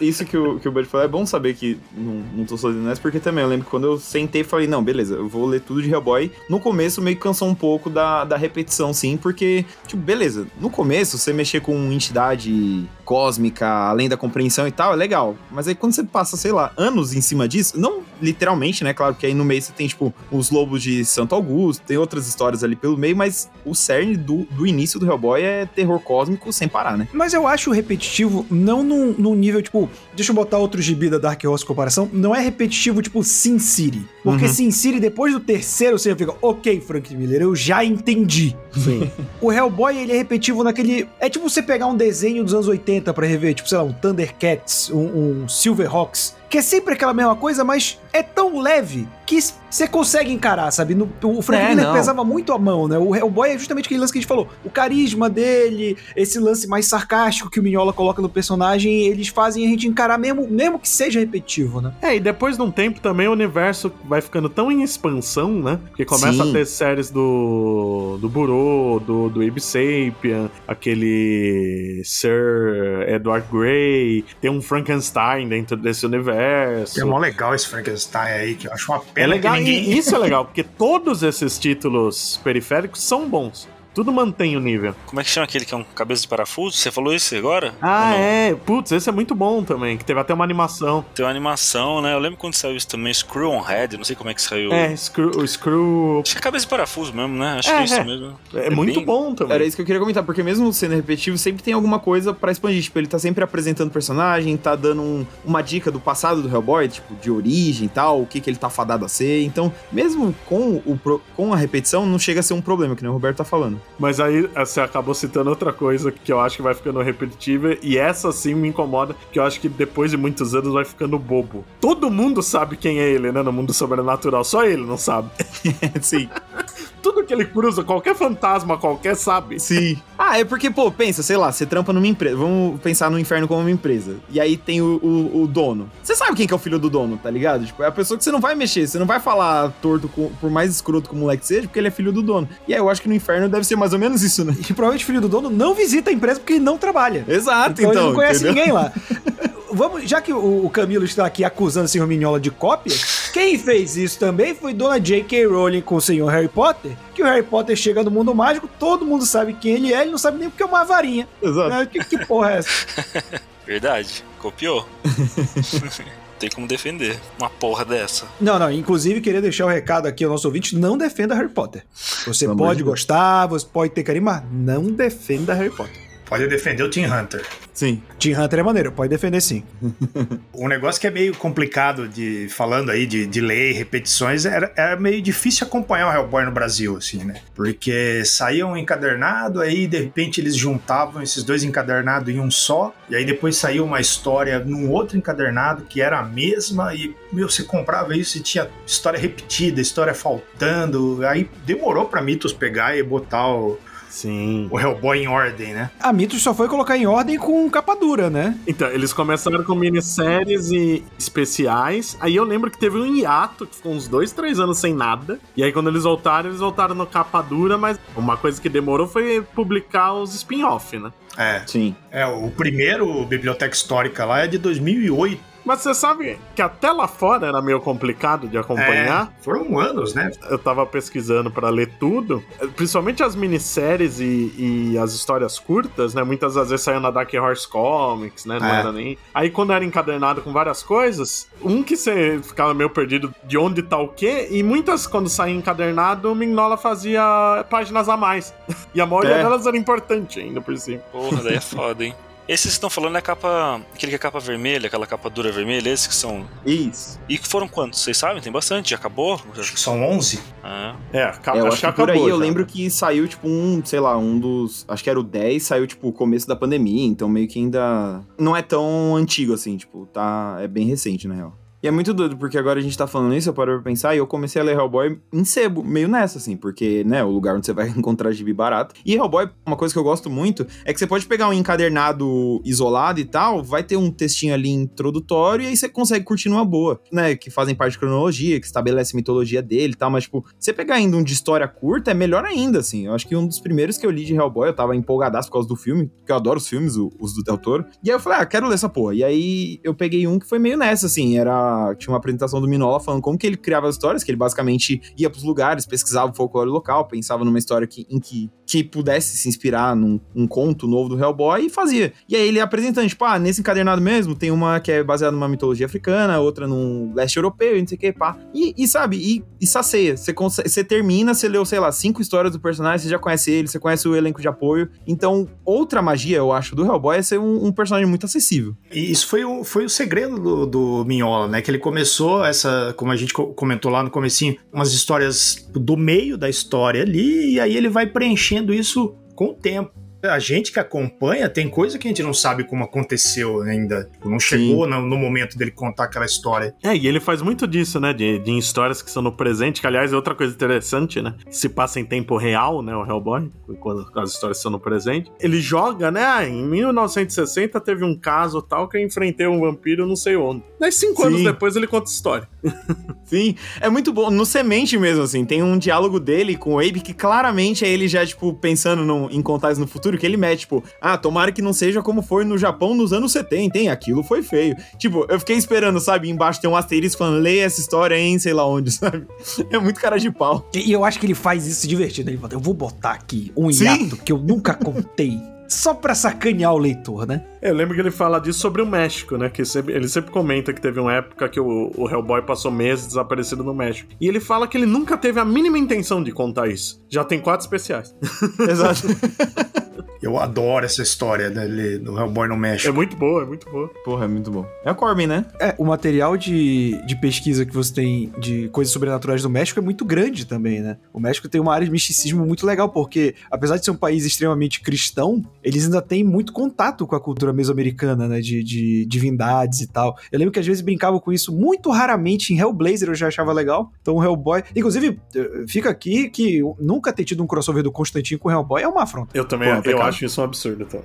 Isso que o, que o Bud falou, é bom saber que não, não tô sozinho nessa, porque também eu lembro que quando eu sentei falei, não, beleza, eu vou ler tudo de Hellboy. No começo meio que cansou um pouco da, da repetição, sim, porque, tipo, beleza, no começo você mexer com entidade cósmica, além da compreensão e tal, é legal. Mas aí quando você passa, sei lá, anos em cima disso, não literalmente, né, claro, que aí no meio você tem, tipo, os lobos de Santo Augusto, tem outras histórias ali pelo meio, mas o cerne do, do início do Hellboy é terror cósmico sem parar, né? Mas eu acho repetitivo, não num, num nível, tipo, deixa eu botar outro gibi da Dark Horse comparação, não é repetitivo tipo Sin City. Porque Uhum. Sin City, depois do terceiro, você fica, ok, Frank Miller, eu já entendi. Sim. O Hellboy, ele é repetitivo naquele. É tipo você pegar um desenho dos anos 80 pra rever, tipo, sei lá, um Thundercats, um, um Silverhawks, que é sempre aquela mesma coisa, mas é tão leve que você consegue encarar, sabe? No- o Frank É, Miller não. pesava muito a mão, né? O Hellboy é justamente aquele lance que a gente falou. O carisma dele, esse lance mais sarcástico que o Mignola coloca no personagem, eles fazem a gente encarar mesmo, mesmo que seja repetitivo, né? É, e depois de um tempo também o universo vai ficando tão em expansão, né? Porque começa Sim. a ter séries do, do Burô, do, do Abe Sapien, aquele Sir Edward Grey, tem um Frankenstein dentro desse universo. É mó legal esse Frankenstein aí, que eu acho uma É pena legal, que ninguém... isso é legal, porque todos esses títulos periféricos são bons. Tudo mantém o nível. Como é que chama aquele que é um cabeça de parafuso? Você falou isso agora? Ah, é. Putz, esse é muito bom também, que teve até uma animação. Tem uma animação, né? Eu lembro quando saiu isso também, Screw on Head, não sei como é que saiu. É, Screw, o Screw. Acho que é cabeça de parafuso mesmo, né? Acho É, que é isso é. mesmo. É, muito bem- bom também. Era isso que eu queria comentar, porque mesmo sendo repetitivo, sempre tem alguma coisa pra expandir. Tipo, ele tá sempre apresentando o personagem, tá dando um- uma dica do passado do Hellboy, tipo, de origem e tal, o que, que ele tá fadado a ser. Então, mesmo com, o, com a repetição, não chega a ser um problema, que nem o Roberto tá falando. Mas aí você acabou citando outra coisa que eu acho que vai ficando repetitiva, e essa sim me incomoda, que eu acho que depois de muitos anos vai ficando bobo. Todo mundo sabe quem é ele, né, no mundo sobrenatural, só ele não sabe. Sim. Tudo que ele cruza, qualquer fantasma qualquer sabe. Sim. Ah, é porque, pô, pensa, sei lá, você trampa numa empresa. Vamos pensar no inferno como uma empresa. E aí tem o, o- o dono. Você sabe quem que é o filho do dono, tá ligado? Tipo, é a pessoa que você não vai mexer, você não vai falar torto, com- por mais escroto que o moleque seja, porque ele é filho do dono. E aí eu acho que no inferno deve ser mais ou menos isso, né? E provavelmente o filho do dono não visita a empresa porque ele não trabalha. Exato, Então, então. ele não conhece entendeu? ninguém lá. vamos, já que o, o Camilo está aqui acusando o senhor Mignola de cópia, quem fez isso também foi Dona J.K. Rowling com o senhor Harry Potter, que o Harry Potter chega no mundo mágico, todo mundo sabe quem ele é, ele não sabe nem porque é uma varinha. Exato. Né? Que, que porra é essa? Verdade, copiou. Tem como defender uma porra dessa. Não, não, inclusive queria deixar o recado aqui ao nosso ouvinte, não defenda Harry Potter. Você amor pode de Deus. gostar, você pode ter carinho, mas não defenda Harry Potter. Pode defender o Team Hunter. Sim. Team Hunter é maneiro, pode defender sim. Um negócio que é meio complicado de falando aí de, de lei, repetições, era, era meio difícil acompanhar o Hellboy no Brasil, assim, né? Porque saía um encadernado, aí de repente eles juntavam esses dois encadernados em um só, e aí depois saía uma história num outro encadernado que era a mesma, e meu, você comprava isso e tinha história repetida, história faltando, aí demorou pra Mitos pegar e botar o, Sim. o Hellboy em ordem, né? A Mitos só foi colocar em ordem com capa dura, né? Então, eles começaram com minisséries e especiais. Aí eu lembro que teve um hiato, que ficou uns dois, três anos sem nada. E aí quando eles voltaram, eles voltaram no capa dura, mas uma coisa que demorou foi publicar os spin-off, né? É. Sim. É, o primeiro Biblioteca Histórica lá é de 2008. Mas você sabe que até lá fora era meio complicado de acompanhar. É, foram anos, né? Eu tava pesquisando pra ler tudo, principalmente as minisséries e, e as histórias curtas, né? Muitas às vezes saiu na Dark Horse Comics, né? Não É. era nem. Aí quando era encadernado com várias coisas, um que você ficava meio perdido de onde tá o quê, e muitas quando saía encadernado, o Mignola fazia páginas a mais. E a maioria É. delas era importante ainda por cima. Porra, daí é foda, hein? Esses que estão falando é a capa. Aquele que é capa vermelha, aquela capa dura vermelha, esses que são. Isso. E que foram quantos? Vocês sabem? Tem bastante, já acabou? Acho que são 11. Ah, É, acaba, É, eu acho acho que que por acabou. aí eu já. lembro que saiu, tipo, um, sei lá, um dos. Acho que era o 10, saiu, tipo, começo da pandemia, então meio que ainda. Não é tão antigo assim, tipo, tá. É bem recente, na real. É muito doido, porque agora a gente tá falando isso, eu paro pra pensar, e eu comecei a ler Hellboy em sebo, meio nessa, assim, porque, né, o lugar onde você vai encontrar gibi barato. E Hellboy, uma coisa que eu gosto muito, é que você pode pegar um encadernado isolado e tal, vai ter um textinho ali introdutório, e aí você consegue curtir numa boa, né, que fazem parte de cronologia, que estabelece a mitologia dele e tal, mas, tipo, você pegar ainda um de história curta é melhor ainda, assim. Eu acho que um dos primeiros que eu li de Hellboy, eu tava empolgadaço por causa do filme, porque eu adoro os filmes, os do Del Toro. E aí eu falei, ah, quero ler essa porra. E aí eu peguei um que foi meio nessa, assim, era... Tinha uma apresentação do Minola falando como que ele criava as histórias, que ele basicamente ia pros lugares, pesquisava o folclore local, pensava numa história que, em que, que pudesse se inspirar num um conto novo do Hellboy e fazia. E aí ele ia apresentando, tipo, ah, nesse encadernado mesmo, tem uma que é baseada numa mitologia africana, outra num leste europeu, não sei o que, pá. E, e sabe, e, e saceia. Você, você termina, você leu, sei lá, cinco histórias do personagem, você já conhece ele, você conhece o elenco de apoio. Então, outra magia, eu acho, do Hellboy é ser um, um personagem muito acessível. E isso foi o, foi o segredo do, do Minhola, né? Que ele começou essa, como a gente co- comentou lá no comecinho, umas histórias do meio da história ali, e aí ele vai preenchendo isso com o tempo. A gente que acompanha tem coisa que a gente não sabe como aconteceu ainda. Não chegou no, no momento dele contar aquela história. É, e ele faz muito disso, né? De, de histórias que são no presente, que aliás é outra coisa interessante, né? Se passa em tempo real, né? O Hellboy, quando as histórias são no presente. Ele joga, né? Ah, em 1960 teve um caso tal que eu enfrentei um vampiro não sei onde. Mas cinco Sim. anos depois ele conta a história. Sim, é muito bom. No Semente mesmo, assim, tem um diálogo dele com o Abe que claramente é ele já, tipo, pensando no- em contar isso no futuro, que ele mete, tipo, ah, tomara que não seja como foi no Japão nos anos 70, hein? Aquilo foi feio. Tipo, eu fiquei esperando, sabe? Embaixo tem um asterisco falando, leia essa história, hein? Sei lá onde, sabe? É muito cara de pau. E eu acho que ele faz isso divertido. Ele fala, eu vou botar aqui um Sim. hiato que eu nunca contei. Só pra sacanear o leitor, né? Eu lembro que ele fala disso sobre o México, né? Que sempre- ele sempre comenta que teve uma época que o, o Hellboy passou meses desaparecido no México. E ele fala que ele nunca teve a mínima intenção de contar isso. Já tem quatro especiais. Exato. Eu adoro essa história dele, do Hellboy no É México. muito boa, é muito boa. Porra, é muito bom. É o Corbin, né? É, o material de, de pesquisa que você tem de coisas sobrenaturais do México é muito grande também, né? O México tem uma área de misticismo muito legal, porque apesar de ser um país extremamente cristão, eles ainda têm muito contato com a cultura mesoamericana, né? De, de divindades e tal. Eu lembro que às vezes brincavam com isso muito raramente em Hellblazer, eu já achava legal. Então o Hellboy. Inclusive, eh, fica aqui que nunca ter tido um crossover do Constantino com o Hellboy é uma afronta. Eu também Pô, eu acho isso um absurdo, tá?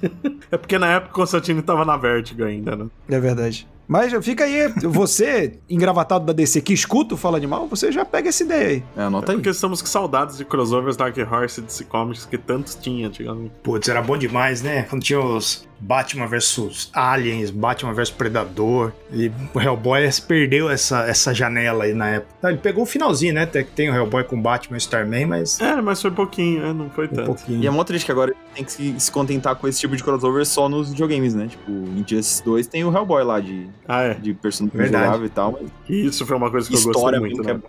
é porque na época o Constantino tava na Vertigo ainda, né? É verdade. Mas fica aí, você, engravatado da DC, que escuta o Fala Animal, você já pega essa ideia aí. É, anota É aí. porque estamos com saudades de crossovers Dark Horse e DC Comics que tantos tinha antigamente. Putz, era bom demais, né? Quando tinha os, Batman vs Aliens, Batman vs Predador. E o Hellboy perdeu essa, essa janela aí na época. Ele pegou o finalzinho, né? Tem, tem o Hellboy com Batman e Starman, mas. É, mas foi pouquinho, né? Não foi Um tanto. pouquinho. E é mó triste que agora tem que se, contentar com esse tipo de crossover só nos videogames, né? Tipo, em Injustice 2 tem o Hellboy lá de, Ah, é. de personagem Verdade. jogável e tal, mas Isso foi uma coisa que eu história gostei muito, né?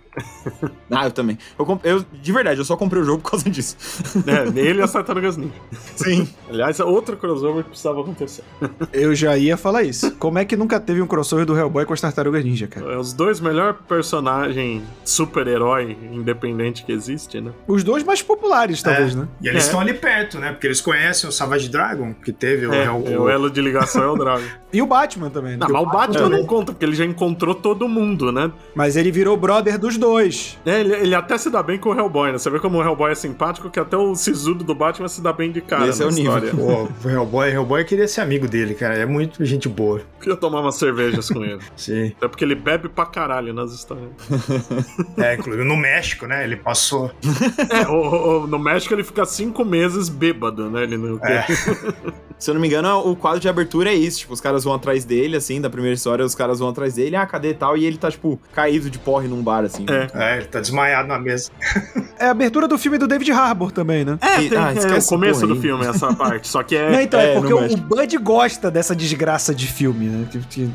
que é... Ah, eu também. Eu, comp- eu, de verdade, eu só comprei o jogo por causa disso. É, ele e as Tartarugas Ninja. Sim. Aliás, é outro crossover que precisava acontecer. Eu já ia falar isso. Como é que nunca teve um crossover do Hellboy com as Tartarugas Ninja, cara? É os dois melhores personagens super-herói independente que existe, né? Os dois mais populares, talvez, É. né? E eles É. estão ali perto, né? Porque eles conhecem o Savage Dragon, que teve o, É, Hell- é, o elo de ligação é o Drago. E o Batman também, né? Não, mas o Batman também. não conta, porque ele já encontrou todo mundo, né? Mas ele virou brother dos dois. É, ele, ele até se dá bem com o Hellboy, né? Você vê como o Hellboy é simpático, que até o sisudo do Batman se dá bem de cara Esse na é o nível. história. Pô, o Hellboy, Hellboy queria ser amigo dele, cara. É muito gente boa. Queria tomar umas cervejas com ele. Sim. Até porque ele bebe pra caralho nas histórias. É, inclusive no México, né? Ele passou. É, o- o- no México ele fica cinco meses bêbado, né? Ele não É. Se eu não me engano, o quadro de abertura é isso. Tipo, os caras vão atrás dele, assim, da primeira história, os caras vão atrás dele, ah, cadê tal? E ele tá, tipo, caído de porre num bar, assim. É. É, ele tá desmaiado na mesa. É a abertura do filme do David Harbour também, né? É, E- tem, ah, é o começo porra do filme, essa parte. Só que Não, é. então, é, é, porque o, o México. Bud gosta dessa desgraça de filme, né?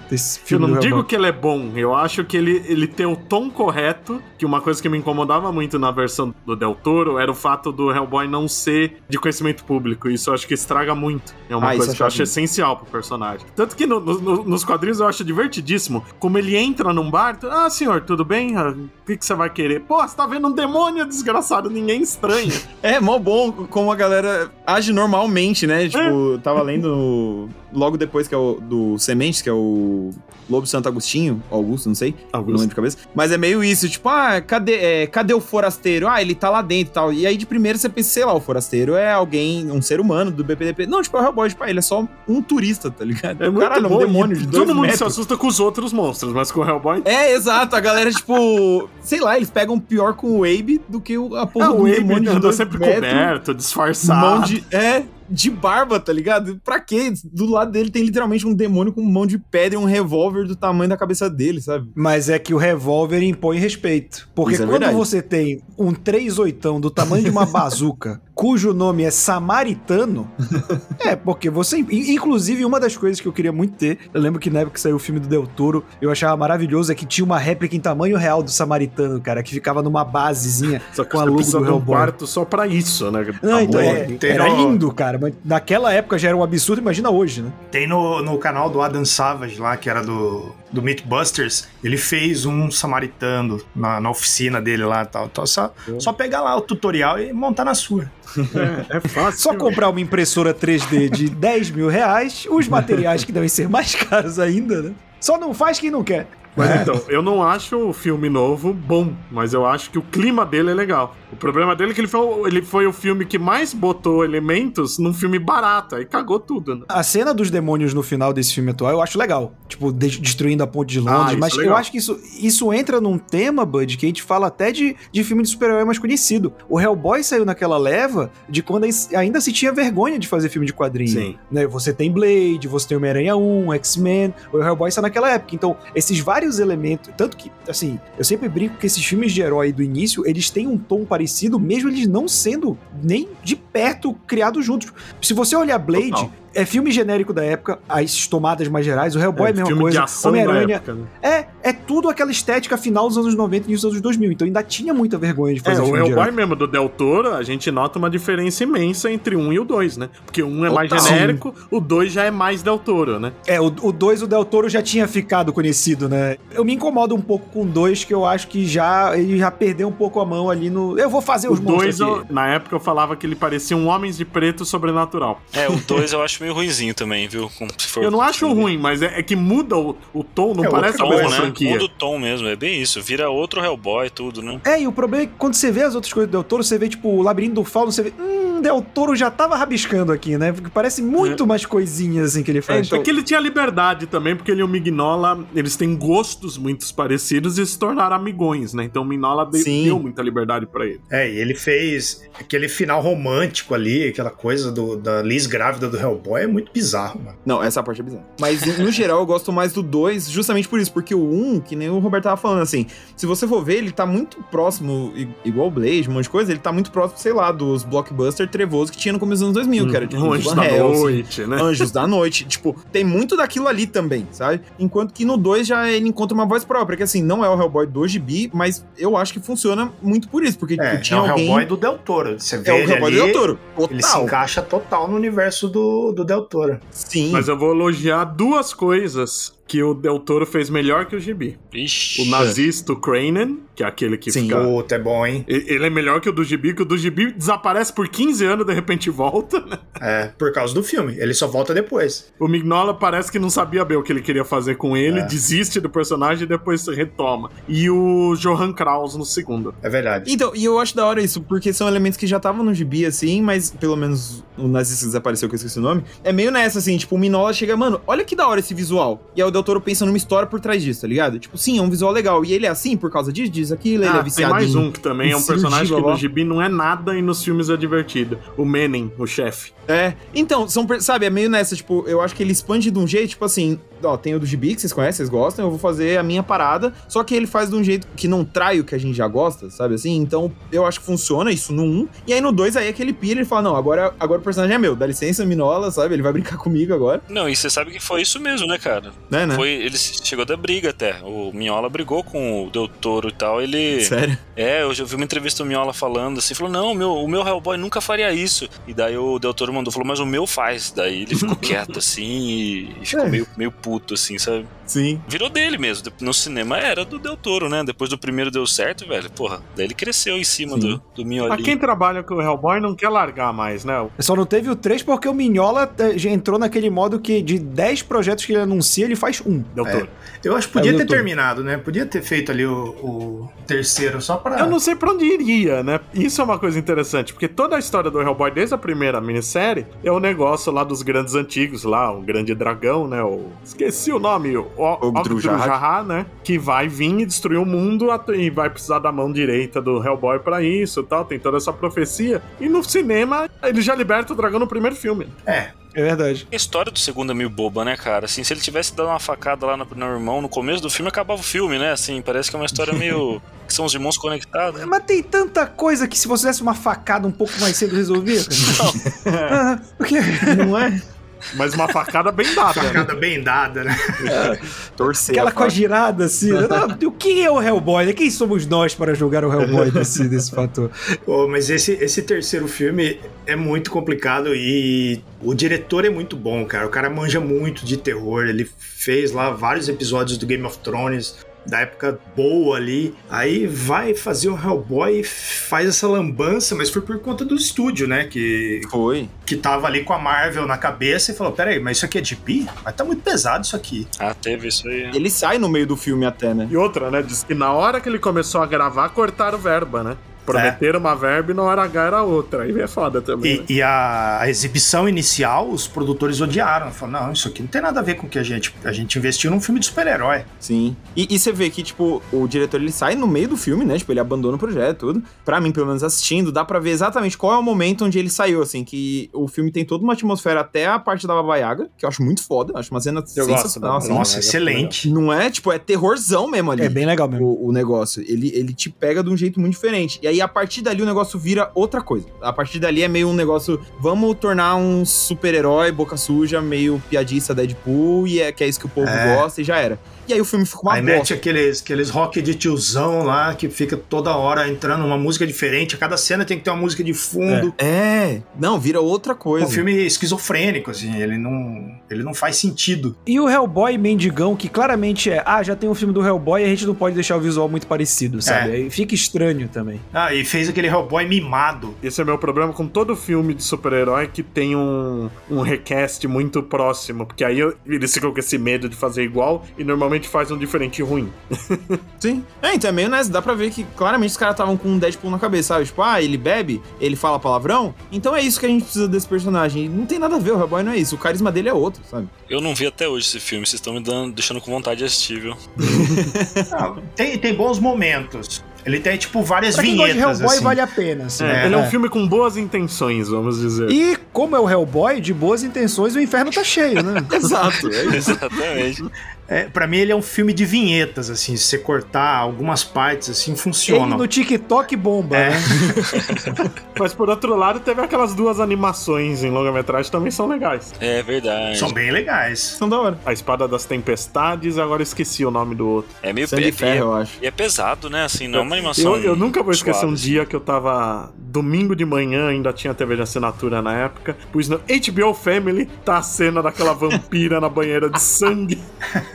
Desse Eu filme não do digo que ele é bom, eu acho que ele, ele tem o tom correto, que uma coisa que me incomodava muito na versão do Del Toro era o fato do Hellboy não ser de conhecimento público. Isso eu acho que estraga muito. É uma Ah, coisa que eu é acho essencial pro personagem. Tanto que no- no- no- nos quadrinhos eu acho divertidíssimo. Como ele entra num bar, tu- ah, senhor, tudo bem? Ah, O que, que você vai querer? Pô, você tá vendo um demônio desgraçado, ninguém estranha. É, mó bom como a galera age normalmente, né? É. Tipo, tava lendo no- logo depois que é o do Sementes, que é o Lobo Santo Agostinho, Augusto, não sei, não lembro de cabeça. Mas é meio isso, tipo, ah, cadê, é, cadê o forasteiro? Ah, ele tá lá dentro e tal. E aí de primeiro você pensa, sei lá, o forasteiro é alguém, um ser humano do BPDP. Não, tipo, é o Hellboy, tipo, ah, ele é só um turista, tá ligado? É muito Caralho, bom. um demônio de dois Todo mundo se metros. assusta com os outros monstros, mas com o Hellboy É, exato, a galera, tipo, sei lá, eles pegam pior com o Abe do que o- a porra Ah, do o Abe demônio de dois sempre metros. coberto, disfarçado. mão de. É, de barba, tá ligado? Pra quê? Do lado dele tem literalmente um demônio com mão de pedra e um revólver do tamanho da cabeça dele, sabe? Mas é que o revólver impõe respeito. Porque é quando verdade. você tem um 38 do tamanho de uma bazuca, cujo nome é Samaritano, é porque você. in- Inclusive, uma das coisas que eu queria muito ter, eu lembro que na época que saiu o filme do Del Toro, eu achava maravilhoso é que tinha uma réplica em tamanho real do Samaritano, cara, que ficava numa basezinha Só que com a precisa do de um Hellboy. quarto só pra isso, né? Não, então, Tá é, era no- lindo, cara, mas naquela época já era um absurdo, imagina hoje, né? Tem no, no canal do Adam Savage lá, que era do, do Mythbusters, ele fez um samaritano na, na oficina dele lá e tal. Então só, só pegar lá o tutorial e montar na sua. É, é fácil. Só comprar uma impressora 3D de 10 mil reais, os materiais que devem ser mais caros ainda, né? Só não faz quem não quer. Mas então, eu não acho o filme novo bom, mas eu acho que o clima dele é legal. O problema dele é que ele foi, o- ele foi o filme que mais botou elementos num filme barato, aí cagou tudo, né? A cena dos demônios no final desse filme atual eu acho legal. Tipo, de- destruindo a ponte de Ah, Londres. isso mas é eu acho que isso, isso entra num tema, Bud, que a gente fala até de, de filme de super-herói mais conhecido. O Hellboy saiu naquela leva de quando ainda se tinha vergonha de fazer filme de quadrinho. Sim. né? Você tem Blade, você tem Homem-Aranha 1, X-Men, o Hellboy está naquela época. Então, esses vários elementos, tanto que, assim, eu sempre brinco que esses filmes de herói do início, eles têm um tom parecido, mesmo eles não sendo nem de perto criados juntos. Se você olhar Blade, Total. É filme genérico da época, as tomadas mais gerais, o Hellboy é, a mesma filme coisa, de ação da Homem-Aranha, época, né? é, é tudo aquela estética final dos anos 90 e dos anos 2000, então ainda tinha muita vergonha de É, fazer o filme de Hellboy mesmo do Del Toro, a gente nota uma diferença imensa entre um e o dois, né? Porque um é mais Total. genérico, o dois já é mais Del Toro, né? É, o 2, o Del Toro já tinha ficado conhecido, né? Eu me incomodo um pouco com o 2, que eu acho que já ele já perdeu um pouco a mão ali no. Eu vou fazer O os monstros. dois, aqui. eu- na época eu falava que ele parecia um Homens de Preto sobrenatural. É, o 2 eu acho meio ruinzinho também, viu? Com- Se for Eu não acho ruim, mas é, é que muda o, o tom, não É parece a outra mesma Tom, né? franquia. Muda o tom mesmo, é bem isso. Vira outro Hellboy, tudo, né? É, e o problema é que quando você vê as outras coisas do Del Toro, você vê, tipo, o Labirinto do Fauno, você vê. Hum, Del Toro já tava rabiscando aqui, né? Porque parece muito mais coisinhas assim que ele faz. É que ele tinha liberdade também, porque ele e o Mignola, eles têm gostos muito parecidos e se tornaram amigões, né? Então o Mignola de- Sim. deu muita liberdade pra ele. É, e ele fez aquele final romântico ali, aquela coisa do, da Liz grávida do Hellboy. Hellboy é muito bizarro, mano. Não, essa parte é bizarra. Mas no geral eu gosto mais do 2, justamente por isso, porque o 1, um, que nem o Roberto tava falando, assim, se você for ver, ele tá muito próximo, igual o Blade, um monte de coisa, ele tá muito próximo, sei lá, dos blockbuster trevoso que tinha no começo dos anos 2000, hum, que era tipo Anjos da Hell, Noite, né? Anjos da Noite. Tipo, tem muito daquilo ali também, sabe? Enquanto que no 2 já ele encontra uma voz própria, que assim, não é o Hellboy do GB, mas eu acho que funciona muito por isso, porque é, tipo, tinha é o alguém... Hellboy do Del Toro. Você vê é o Hellboy ali, do Del Toro. Total. Ele se encaixa total no universo do, do Del Toro. Sim. Mas eu vou elogiar duas coisas que o Del Toro fez melhor que o Gibi. Ixi. O nazista o Cranen, que é aquele que Sim, fica... Puta, é bom, hein? Ele é melhor que o do Gibi, que o do Gibi desaparece por 15 anos, de repente volta, né? É, por causa do filme. Ele só volta depois. O Mignola parece que não sabia bem o que ele queria fazer com ele, É. desiste do personagem e depois retoma. E o Johan Kraus no segundo. É verdade. Então, e eu acho da hora isso, porque são elementos que já estavam no gibi, assim, mas pelo menos o nazista desapareceu, que eu esqueci o nome, é meio nessa, assim, tipo, o Minola chega, mano, olha que da hora esse visual. E aí o Del Toro pensa numa história por trás disso, tá ligado? Tipo, sim, é um visual legal. E ele é assim por causa disso, diz aquilo, ele é Ah, tem viciado mais em- um que também é um personagem cirurgia, que no Gibi não é nada e nos filmes é divertido. O Menem, o chefe. É, então, são, sabe, é meio nessa, tipo, eu acho que ele expande de um jeito, tipo assim, ó, tem o do Gibi que vocês conhecem, vocês gostam, eu vou fazer a minha parada, só que ele faz de um jeito que não trai o que a gente já gosta, sabe assim? Então, eu acho que funciona isso no 1, e aí no 2 aí é que ele pira, ele fala, não, agora, agora o personagem é meu, dá licença, Minola, sabe, ele vai brincar comigo agora, Não, e você sabe que foi isso mesmo, né, cara? né, né? Foi, ele chegou da briga até. O Minhola brigou com o Del Toro e tal. Ele. Sério? É, eu já vi uma entrevista do Minhola falando assim, falou, não, meu, o meu Hellboy nunca faria isso. E daí o Del Toro mandou, falou, mas o meu faz. Daí ele ficou quieto, assim, e, e ficou É. meio, meio puto, assim, sabe? Sim. Virou dele mesmo. No cinema era do Del Toro, né? Depois do primeiro deu certo, velho. Porra, daí ele cresceu em cima Sim. do, do Pra Miolinho. quem trabalha com o Hellboy não quer largar mais, né? Só não teve o 3 porque o Mignola eh, já entrou naquele modo que de 10 projetos que ele anuncia, ele faz um. Del É. Toro. Eu acho que podia É ter terminado, né? Podia ter feito ali o, o terceiro só pra. Eu não sei pra onde iria, né? Isso é uma coisa interessante, porque toda a história do Hellboy, desde a primeira minissérie, é o negócio lá dos grandes antigos, lá, o grande dragão, né? O... Esqueci o nome, o o- Ogdru Ogdru-Jahá, né? Que vai vir e destruir o mundo e vai precisar da mão direita do Hellboy pra isso e tal. Tem toda essa profecia. E no cinema, ele já liberta o dragão no primeiro filme. É. É verdade. A história do segundo é meio boba, né, cara? Assim, se ele tivesse dado uma facada lá no, no irmão no começo do filme, acabava o filme, né? Assim, parece que é uma história meio. que são os irmãos conectados. Mas tem tanta coisa que se você desse uma facada um pouco mais cedo resolvia. Ah, porque... Não é? Mas uma facada bem dada, né? Facada bem dada, né? Torcer. Aquela a com a girada assim. né? O que é o Hellboy? né? Quem somos nós para julgar o Hellboy desse, desse fator? Pô, mas esse, esse terceiro filme é muito complicado e o diretor é muito bom, cara. O cara manja muito de terror. Ele fez lá vários episódios do Game of Thrones. Da época boa ali. Aí vai fazer o Hellboy e faz essa lambança, mas foi por conta do estúdio, né? Que, Foi. que tava ali com a Marvel na cabeça e falou: Peraí, mas isso aqui é de pi? Mas tá muito pesado isso aqui. Ah, teve isso aí. Ele sai no meio do filme até, né? E outra, né? Diz que na hora que ele começou a gravar, cortaram verba, né? Prometeram uma verba e na hora H era outra. Aí é foda também. né? E, e a, a exibição inicial, os produtores odiaram. Falaram, não, isso aqui não tem nada a ver com o que a gente. A gente investiu num filme de super-herói. Sim. E, e você vê que, tipo, o diretor ele sai no meio do filme, né? Tipo, ele abandona o projeto, tudo. Pra mim, pelo menos assistindo, dá pra ver exatamente qual é o momento onde ele saiu, assim. Que o filme tem toda uma atmosfera até a parte da Baba Yaga, que eu acho muito foda. Acho uma cena Eu gosto sensacional, da assim. Nossa, Yaga, excelente. Não é? Tipo, é terrorzão mesmo ali. É bem legal mesmo. o, o negócio. Ele, ele te pega de um jeito muito diferente. E aí, a partir dali, o negócio vira outra coisa. A partir dali é meio um negócio. Vamos tornar um super-herói, boca suja, meio piadista Deadpool, e é que é isso que o povo É. gosta, e já era. E aí o filme fica uma Aí bosta. mete aqueles, aqueles rock de tiozão lá que fica toda hora entrando uma música diferente. A cada cena tem que ter uma música de fundo. É, não, vira outra É coisa. um filme esquizofrênico, assim, ele não, ele não faz sentido. E o Hellboy mendigão, que claramente é, ah, já tem um filme do Hellboy e a gente não pode deixar o visual muito parecido, sabe? Aí fica estranho também. Ah, e fez aquele Hellboy mimado. Esse é meu problema com todo filme de super-herói que tem um, um recast muito próximo. Porque aí eu- eles ficam com esse medo de fazer igual e normalmente faz um diferente ruim. Sim. É, então é meio nessa. Dá pra ver que claramente os caras estavam com um Deadpool na cabeça, sabe? Tipo, ah, ele bebe, ele fala palavrão. Então é isso que a gente precisa desse personagem. Não tem nada a ver, o Hellboy não é isso. O carisma dele é outro, sabe? Eu não vi até hoje esse filme, vocês estão me dando, deixando com vontade de assistir, viu? Ah, tem, tem bons momentos. Ele tem, tipo, várias Pra quem gosta vinhetas, de Hellboy, assim. vale a pena. assim. É, ele é um filme com boas intenções, vamos dizer. E como é o Hellboy, de boas intenções, o inferno tá cheio, né? Exato. É. Exatamente. É, pra mim, ele é um filme de vinhetas, assim. Se você cortar algumas partes, assim, Ele funciona. no TikTok bomba, É. né? Mas por outro lado, teve aquelas duas animações em longa-metragem que também são legais. É verdade. São bem legais. São da hora. A Espada das Tempestades, agora esqueci o nome do outro. É meio Sangue de pe- ferro, eu acho. e é pesado, né? Assim, não é uma animação. Eu, eu nunca vou esquecer suave, um assim. dia que eu tava domingo de manhã, ainda tinha TV de assinatura na época, pus no HBO Family, tá a cena daquela vampira na banheira de sangue.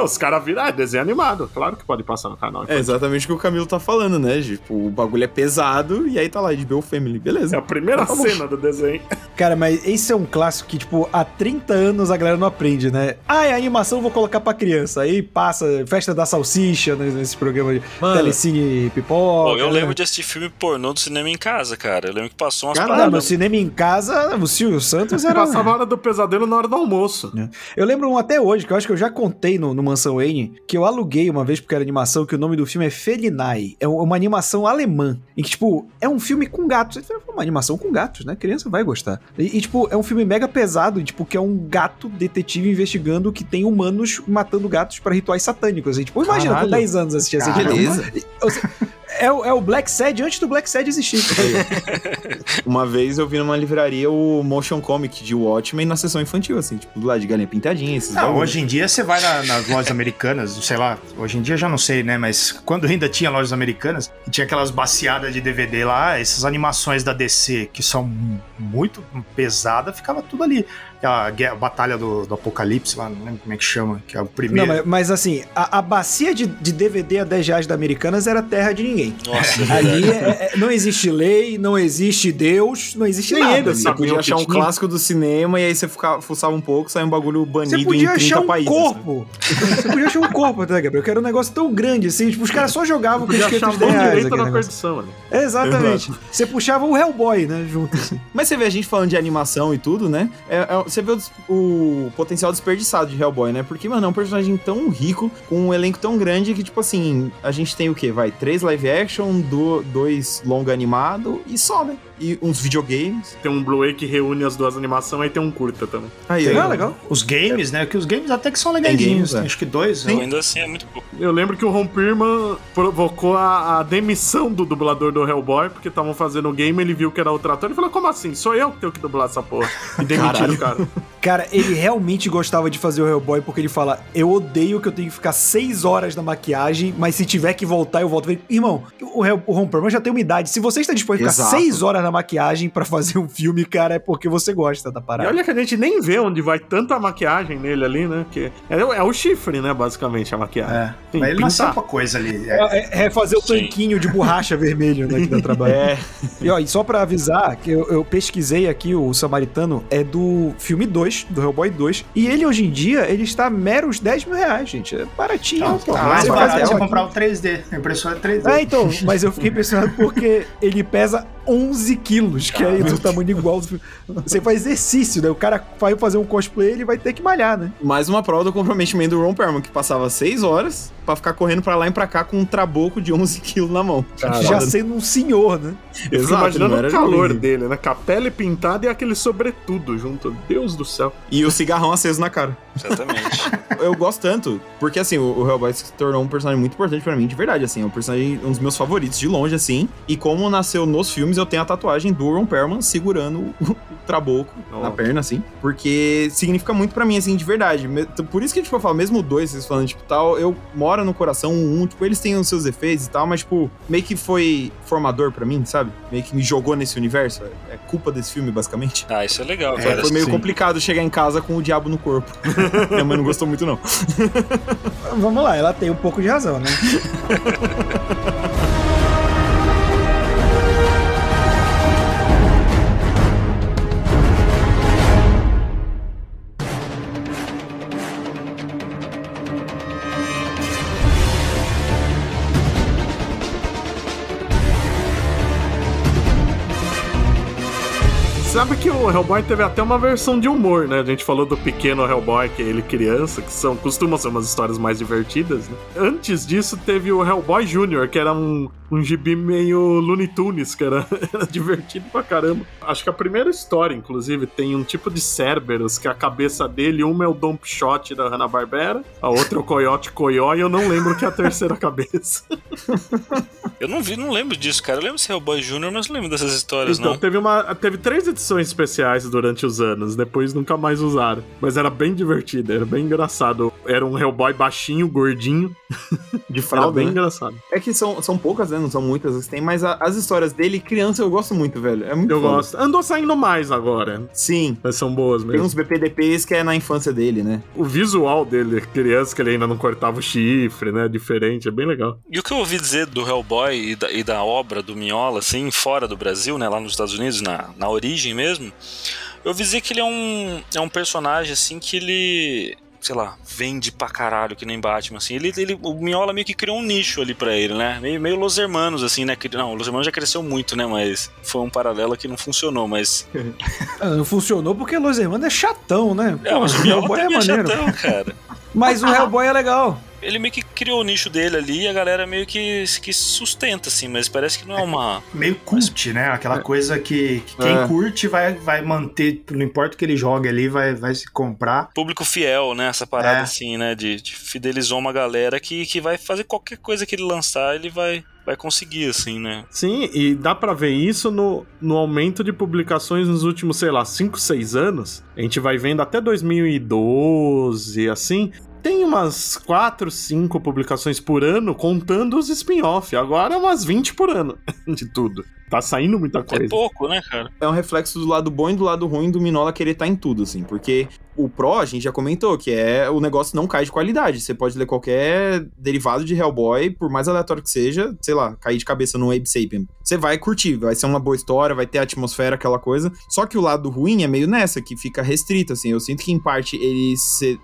os caras viram, ah, é desenho animado, claro que pode passar no canal. É exatamente o que o Camilo tá falando, né? Tipo, o bagulho é pesado e aí tá lá, de Bill Family, É beleza. a primeira cena do desenho. Cara, mas esse é um clássico que, tipo, há 30 anos a galera não aprende, né? Ah, é animação, vou colocar pra criança. Aí passa Festa da Salsicha né, nesse programa de Mano. Telecine Pipoca. Pô, eu né? lembro de assistir filme pornô do cinema em casa, cara. Eu lembro que passou umas Caralho, paradas. cinema em casa, o Silvio Santos era... Passava a hora do pesadelo na hora do almoço. Eu lembro um até hoje, que eu acho que eu já contei no, no Mansão Wayne, que eu aluguei uma vez porque era animação, que o nome do filme é Felinai. É uma animação alemã. Em que, tipo, é um filme com gatos. Fala, Uma animação com gatos, né? Criança vai gostar. E, e, tipo, é um filme mega pesado, e, tipo, que é um gato detetive investigando que tem humanos matando gatos pra rituais satânicos. E, tipo, imagina, Caralho. com 10 anos assistir Caramba. Beleza. É, o- é o Black Sad antes do Black Sad existir. Uma vez eu vi numa livraria o motion comic de Watchmen na sessão infantil, assim, tipo, do lado de galinha pintadinha, esses Ah, bagulho. hoje em dia você vai na- nas lojas americanas, sei lá, hoje em dia já não sei, né? Mas quando ainda tinha lojas americanas, e tinha aquelas baciadas de DVD lá, ah, essas animações da DC que são muito pesadas, ficava tudo ali. Aquela guerra- batalha do, do Apocalipse lá, não lembro como é que chama, que é o Não, primeiro. mas, mas assim, a, a bacia de, de DVD a 10 reais da Americanas era terra de ninguém. Nossa, Ali é- é- não existe lei, não existe Deus, não existe nada. eles Você podia achar um clássico do cinema e aí você ficava, fuçava um pouco, saia um bagulho banido Você podia em 30 achar um países. né? corpo. Você podia achar um corpo, tá, Gabriel? Que era um negócio tão grande assim. Tipo, os caras só jogavam com mão 10 reais. da perdição ali. Exatamente. Você puxava o Hellboy, né? Junto. assim. Mas você vê a gente falando de animação e tudo, né? É- é- você vê o, o potencial desperdiçado de Hellboy, né? Porque, mano, é um personagem tão rico, com um elenco tão grande que, tipo assim, a gente tem o quê? Vai, três live action, do- dois longa animado e só, né? E uns videogames. Tem um Blu-ray que reúne as duas animações, aí tem um curta também. Aí, Tem ó. legal. Os games, né? Que os games até que são legaisinhos. games, tem é. acho que dois. Então, né? ainda assim é muito pouco. Eu lembro que o Ron Perlman provocou a, a demissão do dublador do Hellboy, porque estavam fazendo o game, ele viu que era outro ator, ele falou, como assim? Sou eu que tenho que dublar essa porra. E demitiram o cara. Cara, ele realmente gostava de fazer o Hellboy porque ele fala: Eu odeio que eu tenho que ficar seis horas na maquiagem, mas se tiver que voltar, eu volto. Irmão, o, Hell, o Ron Perlman já tem uma idade. Se você está disposto a ficar Exato. seis horas na maquiagem pra fazer um filme, cara, é porque você gosta da E parada. olha que a gente nem vê onde vai tanta maquiagem nele ali, né? Que é, é o chifre, né, basicamente, a maquiagem. É. Sim, Mas ele nasceu pintar. com a coisa ali. É. É, é fazer o Sim. tanquinho de borracha vermelho, né, que dá trabalho. É, E, ó, e só pra avisar, que eu, eu pesquisei aqui, o Samaritano é do filme 2, do Hellboy 2, e ele hoje em dia, ele está meros 10 mil reais, gente. É baratinho. Não, pô. mais barato aqui- comprar o 3D. A impressora é 3D. É, então, mas eu fiquei impressionado porque ele pesa 11 quilos, que é do tamanho igual do filme. Você faz exercício, né? O cara vai fazer um cosplay, ele vai ter que malhar, né? mais uma prova do comprometimento do Ron Perlman, que passava seis horas pra ficar correndo pra lá e pra cá com um trabuco de 11 quilos na mão. Já sendo um senhor, né? Eu fico imaginando o calor dele, né? Com a pele pintada e aquele sobretudo junto. Deus do céu. E o cigarrão aceso na cara. Exatamente. eu gosto tanto, porque assim, o, o Hellboy se tornou um personagem muito importante pra mim, de verdade, assim, é um personagem, um dos meus favoritos de longe, assim, e como nasceu nos filmes, eu tenho a tatuagem do Ron Perlman segurando o, trabuco na Oh. perna, assim, porque significa muito pra mim, assim, de verdade. Por isso que, tipo, eu falo, mesmo o dois, vocês falando, tipo, tal, eu moro no coração, um, tipo, eles têm os seus efeitos e tal, mas, tipo, meio que foi formador pra mim, sabe? Meio que me jogou nesse universo, é, é culpa desse filme, basicamente. Ah, isso é legal, É, cara. Foi meio sim. complicado chegar em casa com o diabo no corpo. Minha mãe não gostou muito, não. Vamos lá, ela tem um pouco de razão, né? o Hellboy teve até uma versão de humor, né? A gente falou do pequeno Hellboy, que é ele criança, que são costumam ser umas histórias mais divertidas, né? Antes disso, teve o Hellboy Jr., que era um, um gibi meio Looney Tunes, que era, era divertido pra caramba. Acho que a primeira história, inclusive, tem um tipo de Cerberus, que a cabeça dele, uma é o Dump Shot da Hanna-Barbera, a outra é o Coyote Coyó, e eu não lembro que é a terceira cabeça. Eu não vi, não lembro disso, cara. Eu lembro desse Hellboy Jr., mas não lembro dessas histórias, Então, não. teve, uma, teve três edições especiais durante os anos, depois nunca mais usaram. Mas era bem divertido, era bem engraçado. Era um Hellboy baixinho, gordinho. De Era fralda, bem né? engraçado. É que são, são poucas, né? Não são muitas as que tem, mas a- as histórias dele, criança, eu gosto muito, velho. É muito Eu foda. gosto. Andou saindo mais agora. Sim. Mas são boas Tem mesmo. uns BPDPs que é na infância dele, né? O visual dele, criança, que ele ainda não cortava o chifre, né? Diferente, é bem legal. E o que eu ouvi dizer do Hellboy e da, e da obra do Mignola, assim, fora do Brasil, né, lá nos Estados Unidos, na, na origem mesmo, eu ouvi dizer que ele é um, é um personagem, assim, que ele, sei lá, vende pra caralho, que nem Batman, assim. Ele, ele, o Mignola meio que criou um nicho ali pra ele, né? Meio, meio Los Hermanos, assim, né? que- Não, o Los Hermanos já cresceu muito, né? Mas foi um paralelo que não funcionou, mas... Ah, Não funcionou porque Los Hermanos é chatão, né? É, mas Pô, o Hellboy é é maneiro. chatão, cara. Mas o Hellboy é legal. Ele meio que criou o nicho dele ali e a galera meio que, que sustenta, assim, mas parece que não é uma... Meio cult, né? Aquela coisa que, que quem É. curte vai, vai manter, não importa o que ele joga ali, vai, vai se comprar. público fiel, né? Essa parada É. assim, né? De, de fidelizou uma galera que, que vai fazer qualquer coisa que ele lançar, ele vai, vai conseguir, assim, né? Sim, e dá pra ver isso no, no aumento de publicações nos últimos, sei lá, 5, 6 anos. A gente vai vendo até 2012, assim. Tem umas 4, 5 publicações por ano, contando os spin-off. Agora umas 20 por ano de tudo. Tá saindo muita É coisa. pouco, né, cara? É um reflexo do lado bom e do lado ruim do Minola querer estar em tudo, assim. Porque o Pro, a gente já comentou, que é o negócio não cai de qualidade. Você pode ler qualquer derivado de Hellboy, por mais aleatório que seja, sei lá, cair de cabeça no Abe Sapien. Você vai curtir, vai ser uma boa história, vai ter atmosfera, aquela coisa. Só que o lado ruim é meio nessa, que fica restrito, assim. Eu sinto que, em parte, ele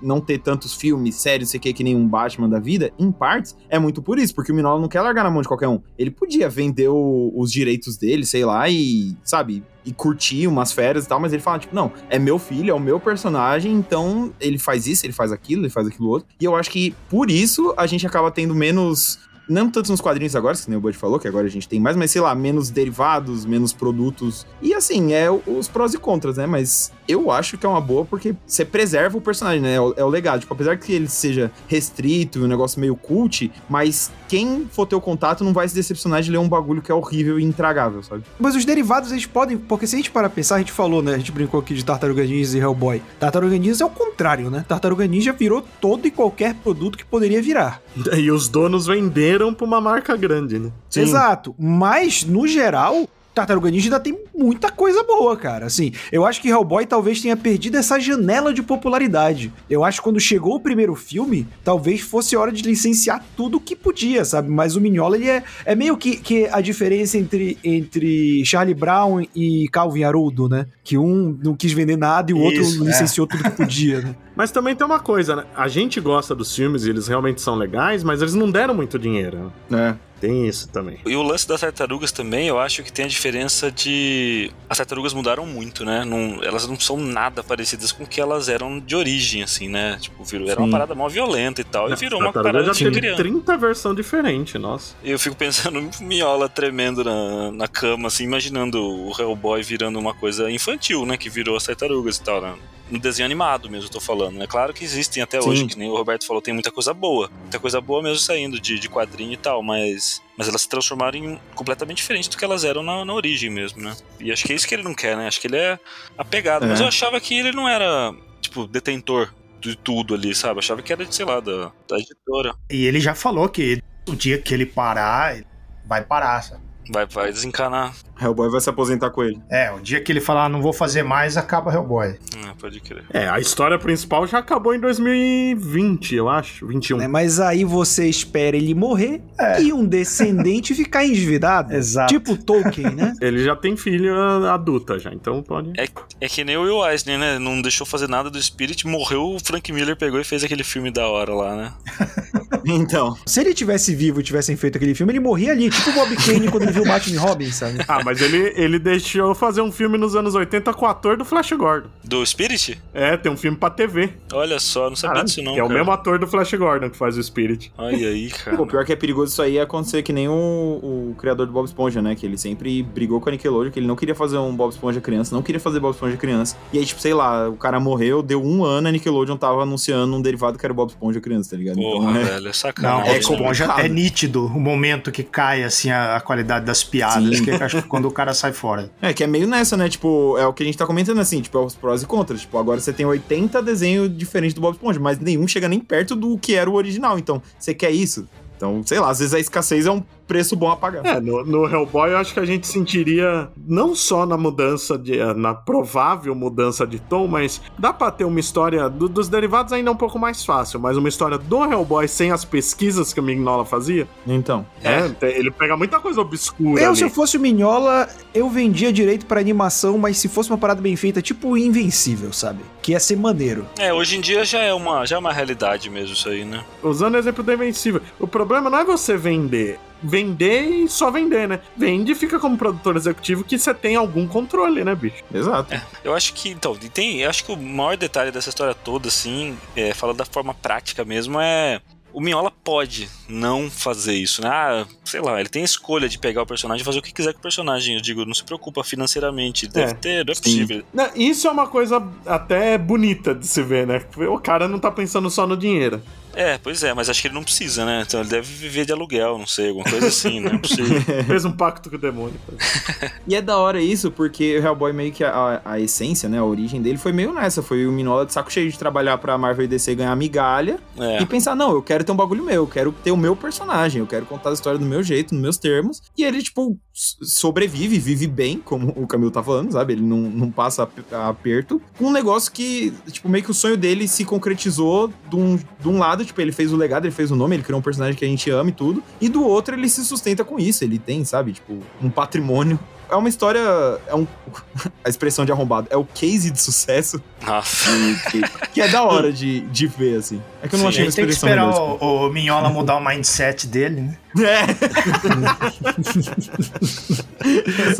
não ter tantos filmes, séries, sei que, que nem um Batman da vida, em partes, é muito por isso, porque o Minola não quer largar na mão de qualquer um. Ele podia vender o- os direitos dele, sei lá, e, sabe, e curtir umas férias e tal, mas ele fala, tipo, não, é meu filho, é o meu personagem, então ele faz isso, ele faz aquilo, ele faz aquilo outro. E eu acho que por isso a gente acaba tendo menos. Não tanto nos quadrinhos agora, que nem o Bud falou, que agora a gente tem mais, mas sei lá, menos derivados, menos produtos. E assim, é os prós e contras, né? Mas eu acho que é uma boa porque você preserva o personagem, né? É o, é o legado. Tipo, apesar que ele seja restrito e um negócio meio cult, mas quem for ter o contato não vai se decepcionar de ler um bagulho que é horrível e intragável, sabe? Mas os derivados, eles podem. Porque se a gente parar pra pensar, a gente falou, né? A gente brincou aqui de Tartaruga Ninja e Hellboy. Tartaruga Ninja é o contrário, né? Tartaruga Ninja virou todo e qualquer produto que poderia virar. E os donos venderam pra uma marca grande, né? Exato. Mas, no geral. Tartaruga Ninja ainda tem muita coisa boa, cara. Assim, eu acho que Hellboy talvez tenha perdido essa janela de popularidade. Eu acho que quando chegou o primeiro filme, talvez fosse hora de licenciar tudo que podia, sabe? Mas o Mignola, ele é, é meio que, que a diferença entre, entre Charlie Brown e Calvin Haroldo, né? Que um não quis vender nada e o outro Isso, é. licenciou tudo que podia, né? Mas também tem uma coisa, né? A gente gosta dos filmes e eles realmente são legais, mas eles não deram muito dinheiro. É. Tem isso também. E o lance das tartarugas também, eu acho que tem a diferença de. As tartarugas mudaram muito, né? Não- elas não são nada parecidas com o que elas eram de origem, assim, né? Tipo, virou, era uma parada mó violenta e tal. E virou uma parada já de teve criança. 30 versões diferentes, nossa. Eu fico pensando no Miola tremendo na, na cama, assim, imaginando o Hellboy virando uma coisa infantil, né? Que virou as tartarugas e tal, né? No desenho animado mesmo, eu tô falando, né? Claro que existem até Sim. hoje, que nem o Roberto falou, tem muita coisa boa. Muita coisa boa mesmo saindo de, de quadrinho e tal, mas. Mas elas se transformaram em completamente diferente do que elas eram na, na origem mesmo, né? E acho que é isso que ele não quer, né? Acho que ele é apegado. Mas É. eu achava que ele não era, tipo, detentor de tudo ali, sabe? Eu achava que era, sei lá, da, da editora. E ele já falou que o dia que ele parar, ele vai parar, sabe? Vai, vai desencanar. Hellboy vai se aposentar com ele. É, o dia que ele falar, não vou fazer mais, acaba Hellboy. Ah, pode crer. É, a história principal já acabou em 2020, eu acho. 21. Né? Mas aí você espera ele morrer É. e um descendente ficar endividado. Exato. Tipo Tolkien, né? Ele já tem filha adulta já, então pode. É que nem o Will Eisner, né? Não deixou fazer nada do Spirit, morreu, o Frank Miller pegou e fez aquele filme da hora lá, né? Então. Se ele tivesse vivo e tivessem feito aquele filme, ele morria ali, tipo o Bob Kane quando ele viu o Batman e Robin, sabe? Ah, mas ele, ele deixou fazer um filme nos anos 80 com o ator do Flash Gordon. Do Spirit? É, tem um filme pra TV. Olha só, não sabia Caralho, disso não, que é o cara. mesmo ator do Flash Gordon que faz o Spirit. Olha aí, cara. Pô, pior que é perigoso isso aí acontecer que nem o, o criador do Bob Esponja, né? Que ele sempre brigou com a Nickelodeon, que ele não queria fazer um Bob Esponja criança, não queria fazer Bob Esponja criança. E aí, tipo, sei lá, o cara morreu, deu um ano, a Nickelodeon tava anunciando um derivado que era o Bob Esponja criança, tá ligado? Porra, então, é... velho, é Não, sacanagem. é, É Esponja complicado. é nítido o momento que cai assim a, a qualidade das piadas, Sim. que eu acho que quando o cara sai fora. É, que é meio nessa, né? Tipo, é o que a gente tá comentando assim, tipo, é os prós e contras. Tipo, agora você tem 80 desenhos diferentes do Bob Esponja, mas nenhum chega nem perto do que era o original. Então, você quer isso? Então, sei lá, às vezes a escassez é um preço bom a pagar. É, no, no Hellboy eu acho que a gente sentiria não só na mudança de. na provável mudança de tom, mas dá pra ter uma história do- dos derivados ainda é um pouco mais fácil, mas uma história do Hellboy sem as pesquisas que o Mignola fazia. Então. É, tem- ele pega muita coisa obscura. Eu, ali. se eu fosse o Minhola, eu vendia direito pra animação, mas se fosse uma parada bem feita, tipo o Invencível, sabe? Que ia ser maneiro. É, hoje em dia já é uma, já é uma realidade mesmo isso aí, né? Usando o exemplo do Invencível. O problema não é você vender. Vender e só vender, né? Vende e fica como produtor executivo que você tem algum controle, né, bicho? Exato. Eu acho que, então, tem, eu acho que o maior detalhe dessa história toda, assim, é, falando da forma prática mesmo, é o Minhola pode não fazer isso, né? Ah, sei lá, ele tem a escolha de pegar o personagem e fazer o que quiser com o personagem. Eu digo, não se preocupa financeiramente. Deve É. ter, não é Sim. possível. Não, Isso é uma coisa até bonita de se ver, né? O cara não tá pensando só no dinheiro. É, pois é, mas acho que ele não precisa, né? Então ele deve viver de aluguel, não sei, alguma coisa assim, né? Não é possível. Fez um pacto com o demônio. E é da hora isso, porque o Hellboy meio que a, a essência, né, a origem dele foi meio nessa. Foi o Minola de saco cheio de trabalhar pra Marvel e DC ganhar migalha É. e pensar, não, eu quero ter um bagulho meu, eu quero ter o meu personagem, eu quero contar a história do meu jeito, nos meus termos. E ele, tipo, sobrevive, vive bem, como o Camilo tá falando, sabe? Ele não, não passa ap- aperto. Com um negócio que, tipo, meio que o sonho dele se concretizou de um, de um lado, tipo, ele fez o legado, ele fez o nome, ele criou um personagem que a gente ama e tudo. E do outro, ele se sustenta com isso. Ele tem, sabe, tipo, um patrimônio é uma história. É um. A expressão de arrombado. É o case de sucesso Nossa. que, que é da hora de, de ver, assim. É que eu não Sim, achei A uma gente tem que expressão esperar melhor, o, o Minhola mudar o mindset dele, né? É.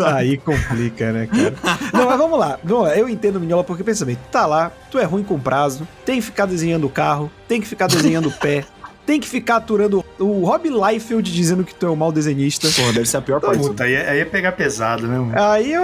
Aí complica, né, cara? Não, mas vamos lá. Vamos lá. Eu entendo o Minhola porque pensa bem, tu tá lá, tu é ruim com prazo, tem que ficar desenhando o carro, tem que ficar desenhando o pé, tem que ficar aturando o Rob Liefeld dizendo que tu é um mau desenhista. Porra, deve ser a pior parte. Puta, aí, aí ia pegar pesado, né? mano? Aí eu,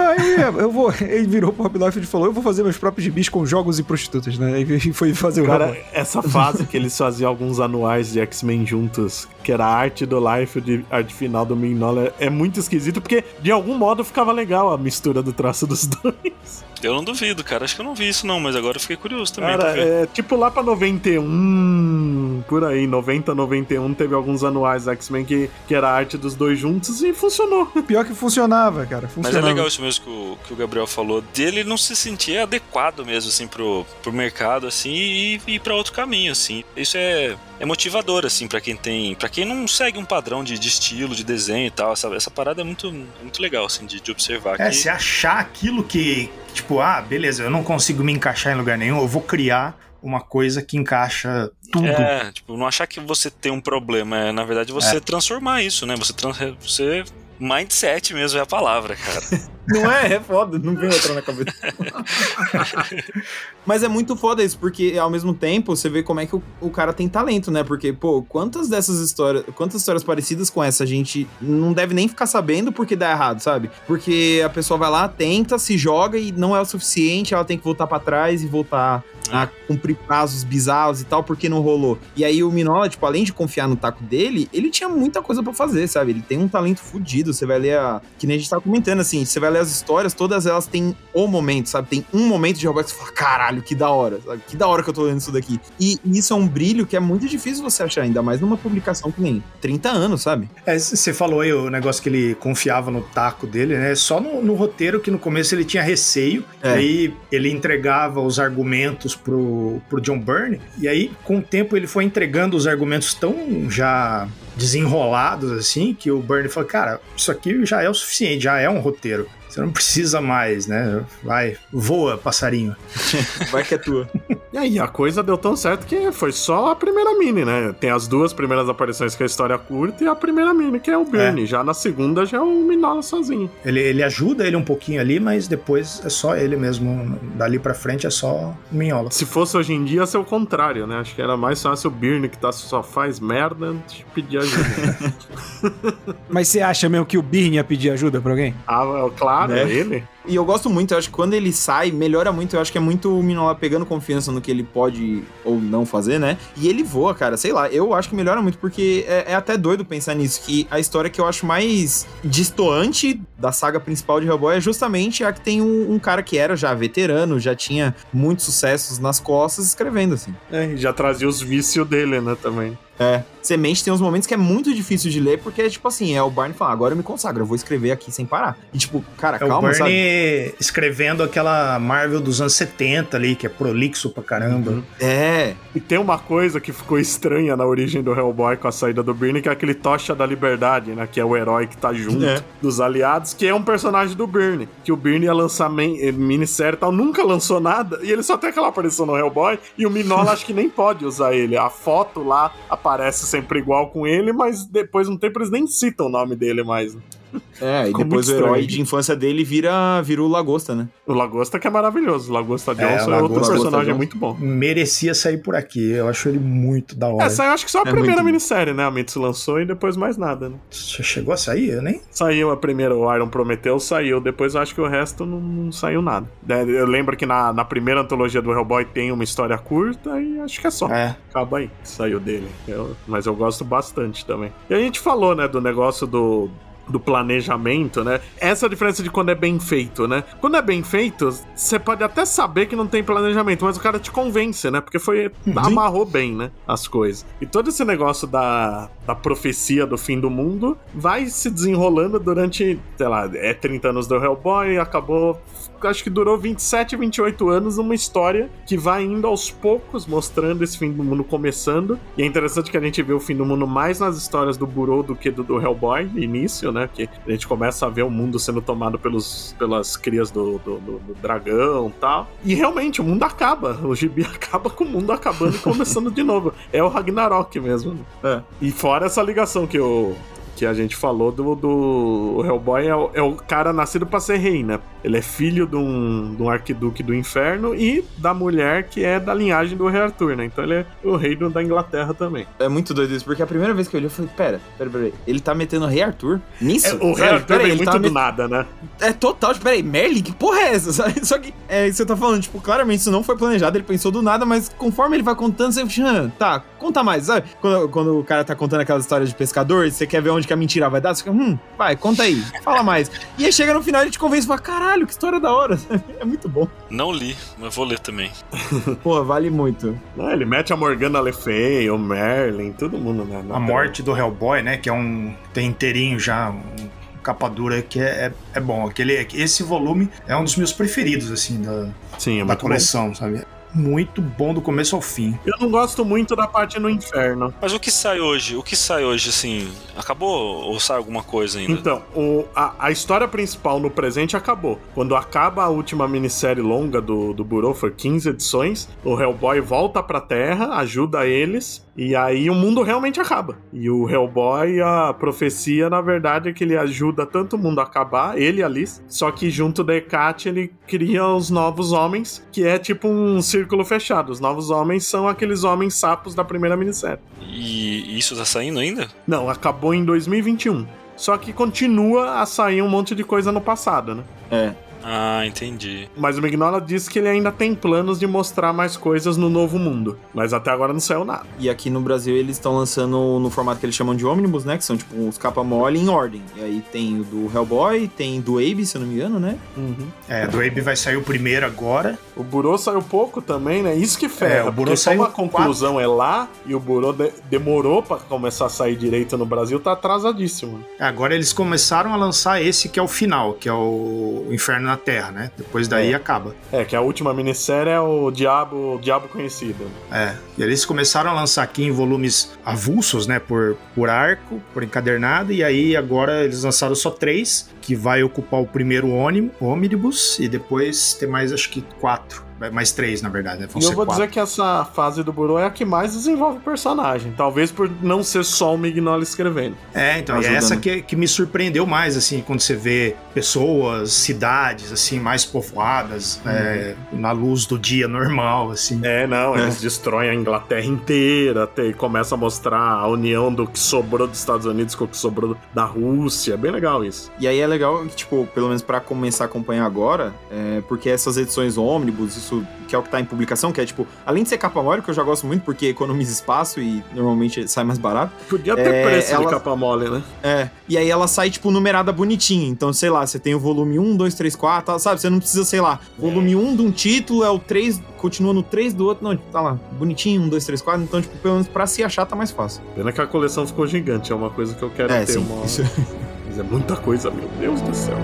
eu, vou. Ele virou pro Rob Liefeld e falou: Eu vou fazer meus próprios gibis com jogos e prostitutas, né? E foi fazer o Cara, essa fase que eles faziam alguns anuais de X-Men juntos, que era a arte do Life e a arte final do Mignola, é muito esquisito, porque de algum modo ficava legal a mistura do traço dos dois. Eu não duvido, cara. Acho que eu não vi isso, não, mas agora eu fiquei curioso também. Cara, é tipo lá pra 91, por aí, 90, 91, teve alguns anuais X-Men que, que era a arte dos dois juntos e funcionou. Pior que funcionava, cara. Mas Funcionava. é legal isso mesmo que o, que o Gabriel falou, dele não se sentir adequado mesmo, assim, pro, pro mercado, assim, e ir pra outro caminho, assim. Isso é, é motivador, assim, pra quem tem. para quem não segue um padrão de, de estilo, de desenho e tal. Essa, essa parada é muito, muito legal, assim, de, de observar. É, que, se achar aquilo que, tipo, ah, beleza, eu não consigo me encaixar em lugar nenhum, eu vou criar uma coisa que encaixa tudo. É, tipo, não achar que você tem um problema, é, na verdade, você transformar isso, né? Você, trans, você. Mindset mesmo é a palavra, cara. Não é? É foda, não vem outra na cabeça. Mas é muito foda isso, porque ao mesmo tempo você vê como é que o, o cara tem talento, né? Porque, pô, quantas dessas histórias, quantas histórias parecidas com essa a gente não deve nem ficar sabendo porque dá errado, sabe? Porque a pessoa vai lá, tenta, se joga e não é o suficiente, ela tem que voltar pra trás e voltar a cumprir prazos bizarros e tal, porque não rolou. E aí o Minola, tipo, além de confiar no taco dele, ele tinha muita coisa pra fazer, sabe? Ele tem um talento fudido. Você vai ler a. Que nem a gente tava comentando, assim, você vai ler as histórias, todas elas têm o momento, sabe? Tem um momento de Roberto que você fala, caralho, que da hora, sabe? Que da hora que eu tô lendo isso daqui. E isso é um brilho que é muito difícil você achar, ainda mais numa publicação que nem 30 anos, sabe? É, você falou aí o negócio que ele confiava no taco dele, né? Só no, no roteiro que no começo ele tinha receio, É. e aí ele entregava os argumentos pro, pro John Byrne, e aí com o tempo ele foi entregando os argumentos tão já desenrolados assim, que o Byrne falou, cara, isso aqui já é o suficiente, já é um roteiro. Você não precisa mais, né? Vai, voa, passarinho. Vai que é tua. E aí, a coisa deu tão certo que foi só a primeira mini, né? Tem as duas primeiras aparições que é a história curta e a primeira mini, que é o Bernie. Já na segunda já é o Minola sozinho. Ele, ele ajuda ele um pouquinho ali, mas depois é só ele mesmo. Dali pra frente é só o Minhola. Se fosse hoje em dia, ia ser o contrário, né? Acho que era mais fácil o Birne, que tá, só faz merda, de pedir ajuda. Mas você acha mesmo que o Birne ia pedir ajuda pra alguém? ah, claro, Né? ele. E eu gosto muito, eu acho que quando ele sai, melhora muito. Eu acho que é muito o Minola pegando confiança no que ele pode ou não fazer, né? E ele voa, cara. Sei lá, eu acho que melhora muito, porque é, é até doido pensar nisso. Que a história que eu acho mais distoante da saga principal de Hellboy é justamente a que tem um, um cara que era já veterano, já tinha muitos sucessos nas costas escrevendo, assim. É, e já trazia os vícios dele, né, também. É. Semente tem uns momentos que é muito difícil de ler, porque é tipo assim, é o Barney falando, agora eu me consagro, eu vou escrever aqui sem parar. E tipo, cara, É o calma, Bernie escrevendo aquela Marvel dos anos 70 ali, que é prolixo pra caramba. Uhum. É. E tem uma coisa que ficou estranha na origem do Hellboy com a saída do Birne, que é aquele Tocha da Liberdade, né? Que é o herói que tá junto É. dos aliados, que é um personagem do Birne. Que o Birne ia lançar eh, minissérie e tal, nunca lançou nada, e ele só tem aquela aparição no Hellboy, e o Minola acho que nem pode usar ele. A foto lá aparece sempre igual com ele, mas depois de um tempo eles nem citam o nome dele mais. né? É, e Ficou depois o herói de infância dele vira, vira o Lagosta, né? O Lagosta que é maravilhoso. O Lagosta Johnson é, Lagosta- outro personagem Lagosta muito bom. Merecia sair por aqui. Eu acho ele muito da hora. Essa eu acho que só a É primeira minissérie, né? A Mitsu lançou e depois mais nada, né? Você chegou a sair? Eu nem. Saiu a primeira, o Iron Prometeu saiu, depois eu acho que o resto não, não saiu nada. É, Eu lembro que na, na primeira antologia do Hellboy tem uma história curta e acho que é só. É. Acaba aí, que saiu dele. Eu- mas eu gosto bastante também. E a gente falou, né, do negócio do. Do planejamento, né? Essa é a diferença de quando é bem feito, né? Quando é bem feito, você pode até saber que não tem planejamento, mas o cara te convence, né? Porque foi. amarrou bem, né? As coisas. E todo esse negócio da, da profecia do fim do mundo vai se desenrolando durante, sei lá, é 30 anos do Hellboy, acabou. Acho que durou 27, 28 anos numa história que vai indo aos poucos mostrando esse fim do mundo começando. E é interessante que a gente vê o fim do mundo mais nas histórias do Burou do que do, do Hellboy, no início, né? Que a gente começa a ver o mundo sendo tomado pelos, pelas crias do, do, do- do dragão e tal. E realmente, o mundo acaba. O gibi acaba com o mundo acabando e começando de novo. É o Ragnarok mesmo. É. E fora essa ligação que o. Que a gente falou do, do Hellboy é o, é o cara nascido pra ser rei, né? Ele é filho de um, de um arquiduque do inferno e da mulher que é da linhagem do rei Arthur, né? Então ele é o rei do- da Inglaterra também. É muito doido isso, porque a primeira vez que eu olhei, eu falei, pera, pera, pera, ele tá metendo o Rei Arthur nisso? É, o rei? Arthur Pera vem ele muito tá do met- nada, né? É total, tipo, peraí, Merlin, que porra é essa? Só que é isso que você tá falando, tipo, claramente isso não foi planejado, ele pensou do nada, mas conforme ele vai contando, você "Ah, tá, conta mais, sabe? Quando, quando o cara tá contando aquelas histórias de pescador, você quer ver onde que a mentira vai dar, você fica, hum, vai, conta aí, fala mais. E aí chega no final e ele te convence e fala, caralho, que história da hora, é muito bom. Não li, mas vou ler também. Pô, vale muito. Ah, Ele mete a Morgana Le Fay, o Merlin, todo mundo, né? na A morte do Hellboy, né? Que é um. Tem inteirinho já, um capa dura que é, é, é bom. Aquele, esse volume é um dos meus preferidos, assim, da, Sim, é da muito bom. coleção, sabe? Muito bom do começo ao fim. Eu não gosto muito da parte no inferno. Mas o que sai hoje? O que sai hoje, assim? Acabou ou sai alguma coisa ainda? Então, o- a, a história principal no presente acabou. Quando acaba a última minissérie longa do, do Burô, foi 15 edições, o Hellboy volta pra Terra, ajuda eles, e aí o mundo realmente acaba. E o Hellboy, a profecia, na verdade, é que ele ajuda tanto o mundo a acabar, ele e a Liz, só que junto da Hecate ele cria os novos homens, que é tipo um círculo fechado. Os novos homens são aqueles homens sapos da primeira minissérie. E isso tá saindo ainda? Não, acabou em 2021. Só que continua a sair um monte de coisa no passado, né? É. Ah, entendi. Mas o Mignola disse que ele ainda tem planos de mostrar mais coisas no novo mundo. Mas até agora não saiu nada. E aqui no Brasil eles estão lançando no formato que eles chamam de ônibus, né? Que são tipo uns capa mole em ordem. E aí tem o do Hellboy, tem do Abe, se eu não me engano, né? É, do Abe vai sair o primeiro agora. O Burô saiu pouco também, né? Isso que ferra. É, o Burô saiu a conclusão é lá e o Burô de- demorou pra começar a sair direito no Brasil, tá atrasadíssimo. Agora eles começaram a lançar esse que é o final, que é o Inferno na Terra, né? Depois daí acaba. É, que a última minissérie é o Diabo, o Diabo Conhecido. É. E eles começaram a lançar aqui em volumes avulsos, né? Por, por arco, por encadernado. E aí agora eles lançaram só três, que vai ocupar o primeiro ônibus, ônibus e depois tem mais, acho que quatro. Mais três, na verdade, né? Vão E eu vou quatro. dizer que essa fase do Burô é a que mais desenvolve o personagem. Talvez por não ser só o Mignola escrevendo. É, então, é essa que, que me surpreendeu mais, assim, quando você vê pessoas, cidades, assim, mais povoadas, é, na luz do dia normal, assim. É, não, É. eles destroem a Inglaterra inteira, até, começa a mostrar a união do que sobrou dos Estados Unidos com o que sobrou da Rússia. É bem legal isso. E aí é legal que, tipo, pelo menos pra começar a acompanhar agora, é, porque essas edições ônibus, isso que é o que tá em publicação, que é tipo, além de ser capa mole, que eu já gosto muito porque economiza espaço e normalmente sai mais barato. Podia ter É, preço de ela- capa mole, né? É. E aí ela sai, tipo, numerada bonitinha. Então, sei lá, você tem o volume 1, 2, 3, 4, tá, sabe? Você não precisa, sei lá, volume 1 de um título é o 3, continua no 3 do outro. Não, tá lá, bonitinho, 1, 2, 3, 4. Então, tipo, pelo menos pra se achar tá mais fácil. Pena que a coleção ficou gigante, é uma coisa que eu quero É, ter sim. uma. Isso- Mas é muita coisa, meu Deus do céu.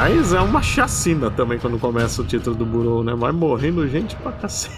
Aliás, é uma chacina também quando começa o título do Burou, né? Vai morrendo gente pra cacete.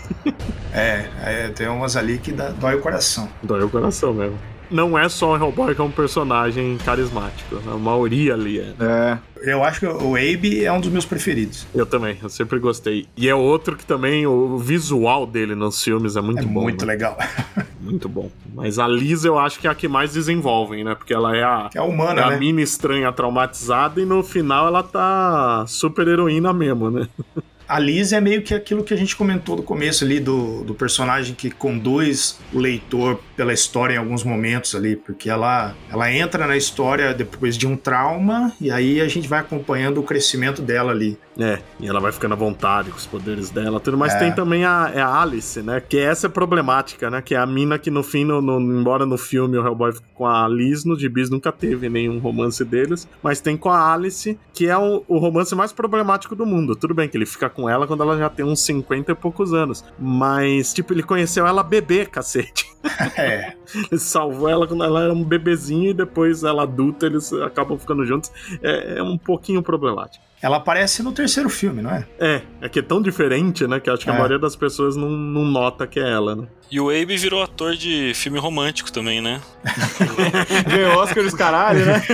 É, é, tem umas ali que dá, dói o coração. Dói o coração mesmo. Não é só o Hellboy que é um personagem carismático. A maioria ali é. É. Eu acho que o Abe é um dos meus preferidos. Eu também, eu sempre gostei. E é outro que também o visual dele nos filmes é muito é bom. muito né? legal. Muito bom. Mas a Liz eu acho que é a que mais desenvolvem, né? Porque ela é a, É a humana, é a né? mina estranha traumatizada e no final ela tá super heroína mesmo, né? A Liz é meio que aquilo que a gente comentou no começo ali do, do personagem que conduz o leitor pela história em alguns momentos ali, porque ela, ela entra na história depois de um trauma e aí a gente vai acompanhando o crescimento dela ali. É, e ela vai ficando à vontade com os poderes dela, tudo. Mas É. tem também a, é a Alice, né? Que essa é problemática, né? Que é a mina que no fim, no, no- embora no filme o Hellboy fique com a Liz, no gibis nunca teve nenhum romance deles. Mas tem com a Alice, que é o, o romance mais problemático do mundo. Tudo bem que ele fica com ela quando ela já tem uns 50 e poucos anos. Mas, tipo, ele conheceu ela bebê, cacete. É, Ele salvou ela quando ela era um bebezinho e depois ela adulta, eles acabam ficando juntos. É, é um pouquinho problemático. Ela aparece no terceiro filme, não é? É, é que é tão diferente, né? Que eu acho que a É. maioria das pessoas não, não nota que é ela, né? E o Abe virou ator de filme romântico também, né? Ganhou Oscar os caralho, né?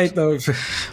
É, então.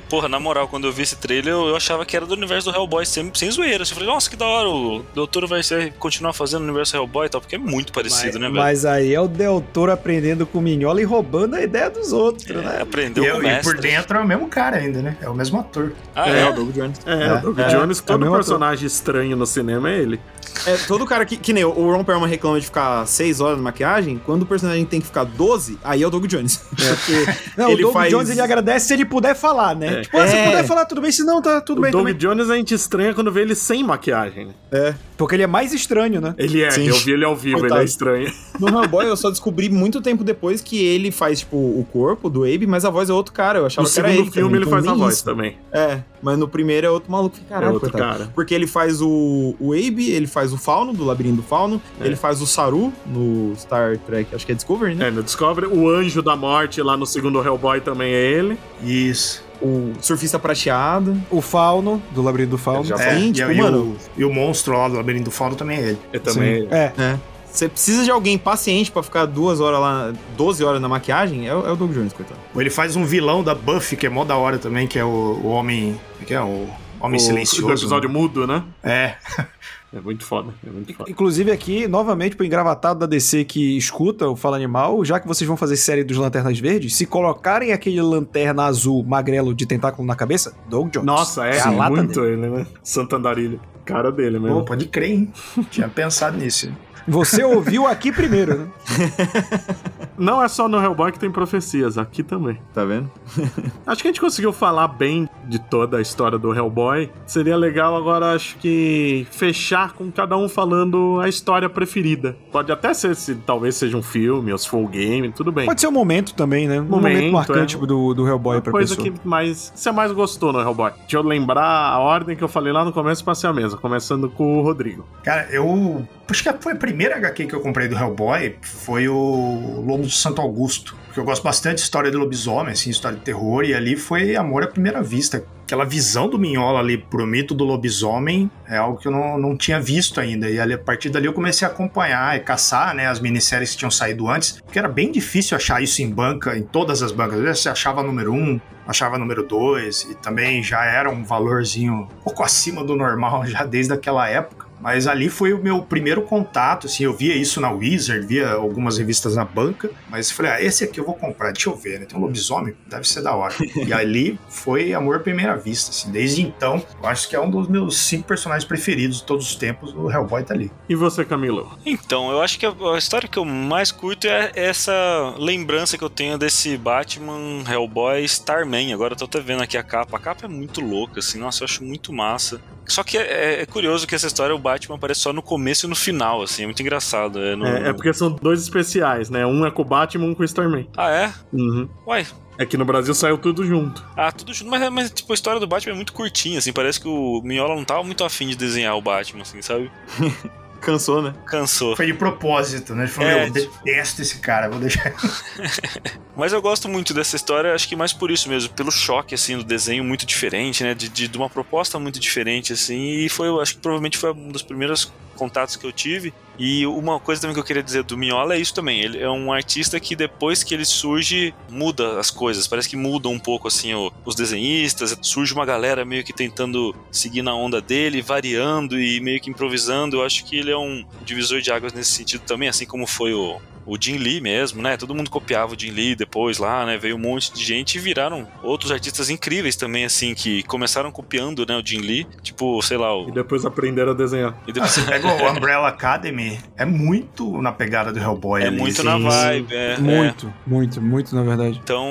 Porra, na moral, quando eu vi esse trailer, eu, eu achava que era do universo do Hellboy, sem, sem zoeira. Eu falei, nossa, que da hora, o doutor vai ser, continuar fazendo o universo Hellboy e tal, porque é muito parecido, né, velho? Mas aí é o Del Toro aprendendo com o Minhola e roubando a ideia dos outros, É, né? aprendeu E, com o e mestre. por dentro é o mesmo cara ainda, né? É o mesmo ator. Ah, É, é? O Doug Jones. É, É, o Doug é, Jones, é o todo personagem estranho no cinema é ele. É, todo cara que, que nem o- o Ron Perlman reclama de ficar 6 horas na maquiagem, quando o personagem tem que ficar 12, aí é o Doug Jones. Porque Não, ele o Doug faz... Jones ele agradece se ele puder falar, né? É. Tipo, ah, se É. puder falar, tudo bem, se não, tá tudo o bem Doug também. Jones a gente estranha quando vê ele sem maquiagem. É. Porque ele é mais estranho, né? Ele é, Sim. eu vi ele ao vivo, Coitado. ele é estranho. No Hellboy eu só descobri muito tempo depois que ele faz, tipo, o corpo do Abe, mas a voz é outro cara. Eu achava No que era segundo ele filme também, ele então faz a voz isso. também. É, mas no primeiro é outro maluco. Caralho, é outro coitado. cara. Porque ele faz o, o Abe, ele faz o Fauno, do Labirinto do Fauno, É. ele faz o Saru no Star Trek, acho que é Discovery, né? É, no Discovery, o Anjo da Morte lá no segundo Hellboy também é ele. Isso. O Surfista Prateado. O Fauno, do Labirinto do Fauno. Já É, Sim, e, tipo, e mano- o, e o monstro lá do Labirinto do Fauno também é ele. É também ele. É. É. Você precisa de alguém paciente pra ficar duas horas lá, 12 horas na maquiagem, é, o- é o Doug Jones, coitado. Ou ele faz um vilão da Buffy, que é mó da hora também, que é o, o Homem. Que é o Homem O, Silencioso. do episódio mudo, né? É. É muito foda, é muito foda. Inclusive aqui, novamente, pro engravatado da DC que escuta o Fala Animal, já que vocês vão fazer série dos Lanternas Verdes, se colocarem aquele lanterna azul magrelo de tentáculo na cabeça, Doug Jones. Nossa, é, lata muito dele. ele, né? Santandarilho. Cara dele mesmo. Pô, pode crer, hein? Tinha pensado nisso. Você ouviu aqui primeiro, né? Não é só no Hellboy que tem profecias, aqui também. Tá vendo? Acho que a gente conseguiu falar bem de toda a história do Hellboy. Seria legal agora, acho que, fechar com cada um falando a história preferida. Pode até ser, se talvez seja um filme, ou se for um game, tudo bem. Pode ser um momento também, né? Um momento, Momento, marcante é. do, do Hellboy Uma pra coisa pessoa. que mais você mais gostou no Hellboy. Deixa eu lembrar a ordem que eu falei lá no começo pra ser a mesma, começando com o Rodrigo. Cara, eu. Acho que foi a primeira HQ que eu comprei do Hellboy foi o Lobo do Santo Augusto. Porque eu gosto bastante de história de lobisomem, assim, história de terror, e ali foi amor à primeira vista. Aquela visão do Minhola ali pro mito do lobisomem é algo que eu não, não tinha visto ainda. E ali, a partir dali eu comecei a acompanhar e caçar, né, as minisséries que tinham saído antes, porque era bem difícil achar isso em banca, em todas as bancas. Às vezes você achava número um, achava número 2 e também já era um valorzinho um pouco acima do normal já desde aquela época. Mas ali foi o meu primeiro contato, assim, eu via isso na Wizard, via algumas revistas na banca, mas falei, ah, esse aqui eu vou comprar, deixa eu ver, né? Tem um lobisomem, deve ser da hora. e ali foi amor à primeira vista, assim. Desde então, eu acho que é um dos meus cinco personagens preferidos de todos os tempos, o Hellboy tá ali. E você, Camilo? Então, eu acho que a, a história que eu mais curto é essa lembrança que eu tenho desse Batman Hellboy Starman. Agora eu tô até vendo aqui a capa. A capa é muito louca, assim, nossa, eu acho muito massa. Só que é, é curioso que essa história o Batman aparece só no começo e no final, assim, é muito engraçado. É, no- É, é porque são dois especiais, né? Um é com o Batman, um com o Starman. Ah, é? Uhum. Uai. É que no Brasil saiu tudo junto. Ah, tudo junto, mas, mas tipo, a história do Batman é muito curtinha, assim, parece que o Mignola não tava muito afim de desenhar o Batman, assim, sabe? Cansou, né? Cansou. Foi de propósito, né? Ele falou, É, eu detesto esse cara, vou deixar. Mas eu gosto muito dessa história, acho que mais por isso mesmo, pelo choque, assim, do desenho muito diferente, né? De, de, de uma proposta muito diferente, assim, e foi, eu acho que provavelmente foi um dos primeiros contatos que eu tive. E uma coisa também que eu queria dizer do Mignola é isso também. Ele é um artista que depois que ele surge, muda as coisas. Parece que muda um pouco, assim, o- os desenhistas. Surge uma galera meio que tentando seguir na onda dele, variando e meio que improvisando. Eu acho que ele é um divisor de águas nesse sentido também, assim como foi o, o Jim Lee mesmo, né? Todo mundo copiava o Jim Lee depois lá, né? Veio um monte de gente e viraram outros artistas incríveis também, assim, que começaram copiando, né, o Jim Lee. Tipo, sei lá, E o... depois aprenderam a desenhar. e depois- Você pega o Umbrella Academy, é muito na pegada do Hellboy é ali, muito assim. na vibe, é, é. Muito, muito, muito, na verdade. Então,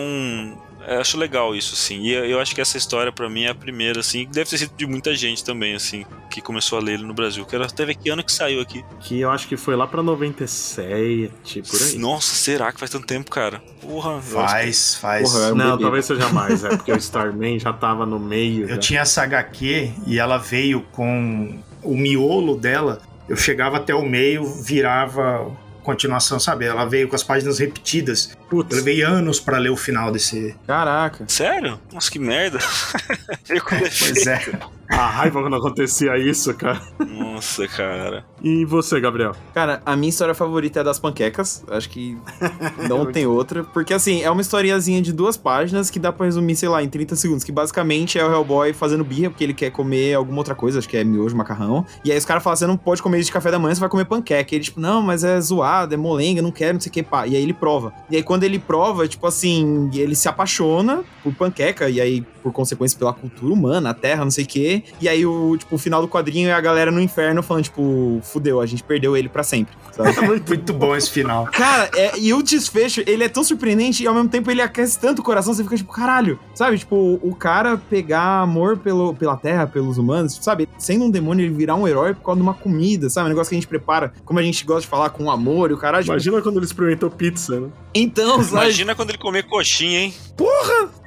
eu acho legal isso, assim. E eu acho que essa história, pra mim, é a primeira, assim. que Deve ter sido de muita gente também, assim, que começou a ler ele no Brasil. Que era, teve que ano que saiu aqui. Que eu acho que foi lá pra 97, por aí. Nossa, será que faz tanto tempo, cara? Porra, acho que- Faz, faz. Porra, é um Não, bebê. talvez seja mais, é porque o Starman já tava no meio. Eu já. tinha essa HQ e ela veio com o miolo dela. Eu chegava até o meio, virava continuação, sabe? Ela veio com as páginas repetidas. Eu Putz, levei anos pra ler o final desse. Caraca. Sério? Nossa, que merda. eu com Pois é. A raiva quando acontecia isso, cara. Nossa, cara. E você, Gabriel? Cara, a minha história favorita é a das panquecas. Acho que não tem outra. Porque, assim, é uma historiazinha de duas páginas que dá pra resumir, sei lá, em 30 segundos. Que basicamente é o Hellboy fazendo birra porque ele quer comer alguma outra coisa. Acho que é miojo, macarrão. E aí os caras falam, você não pode comer isso de café da manhã, você vai comer panqueca. E ele, tipo, não, mas é zoado, é molenga, não quero, não sei o que, pá. E aí ele prova. E aí quando ele prova, tipo assim, ele se apaixona por panqueca. E aí, por consequência, pela cultura humana, a terra, não sei o que. E aí, o, tipo, o final do quadrinho é a galera no inferno falando, tipo, fudeu, a gente perdeu ele pra sempre. Sabe? Muito bom esse final. Cara, é- e o desfecho, ele é tão surpreendente e ao mesmo tempo ele aquece tanto o coração, você fica tipo, caralho, sabe? Tipo, o cara pegar amor pelo, pela terra, pelos humanos, sabe? Sendo um demônio, ele virar um herói por causa de uma comida, sabe? Um negócio que a gente prepara, como a gente gosta de falar, com amor e o caralho. tipo, Imagina quando ele experimentou pizza, né? então, sabe? Imagina quando ele comer coxinha, hein?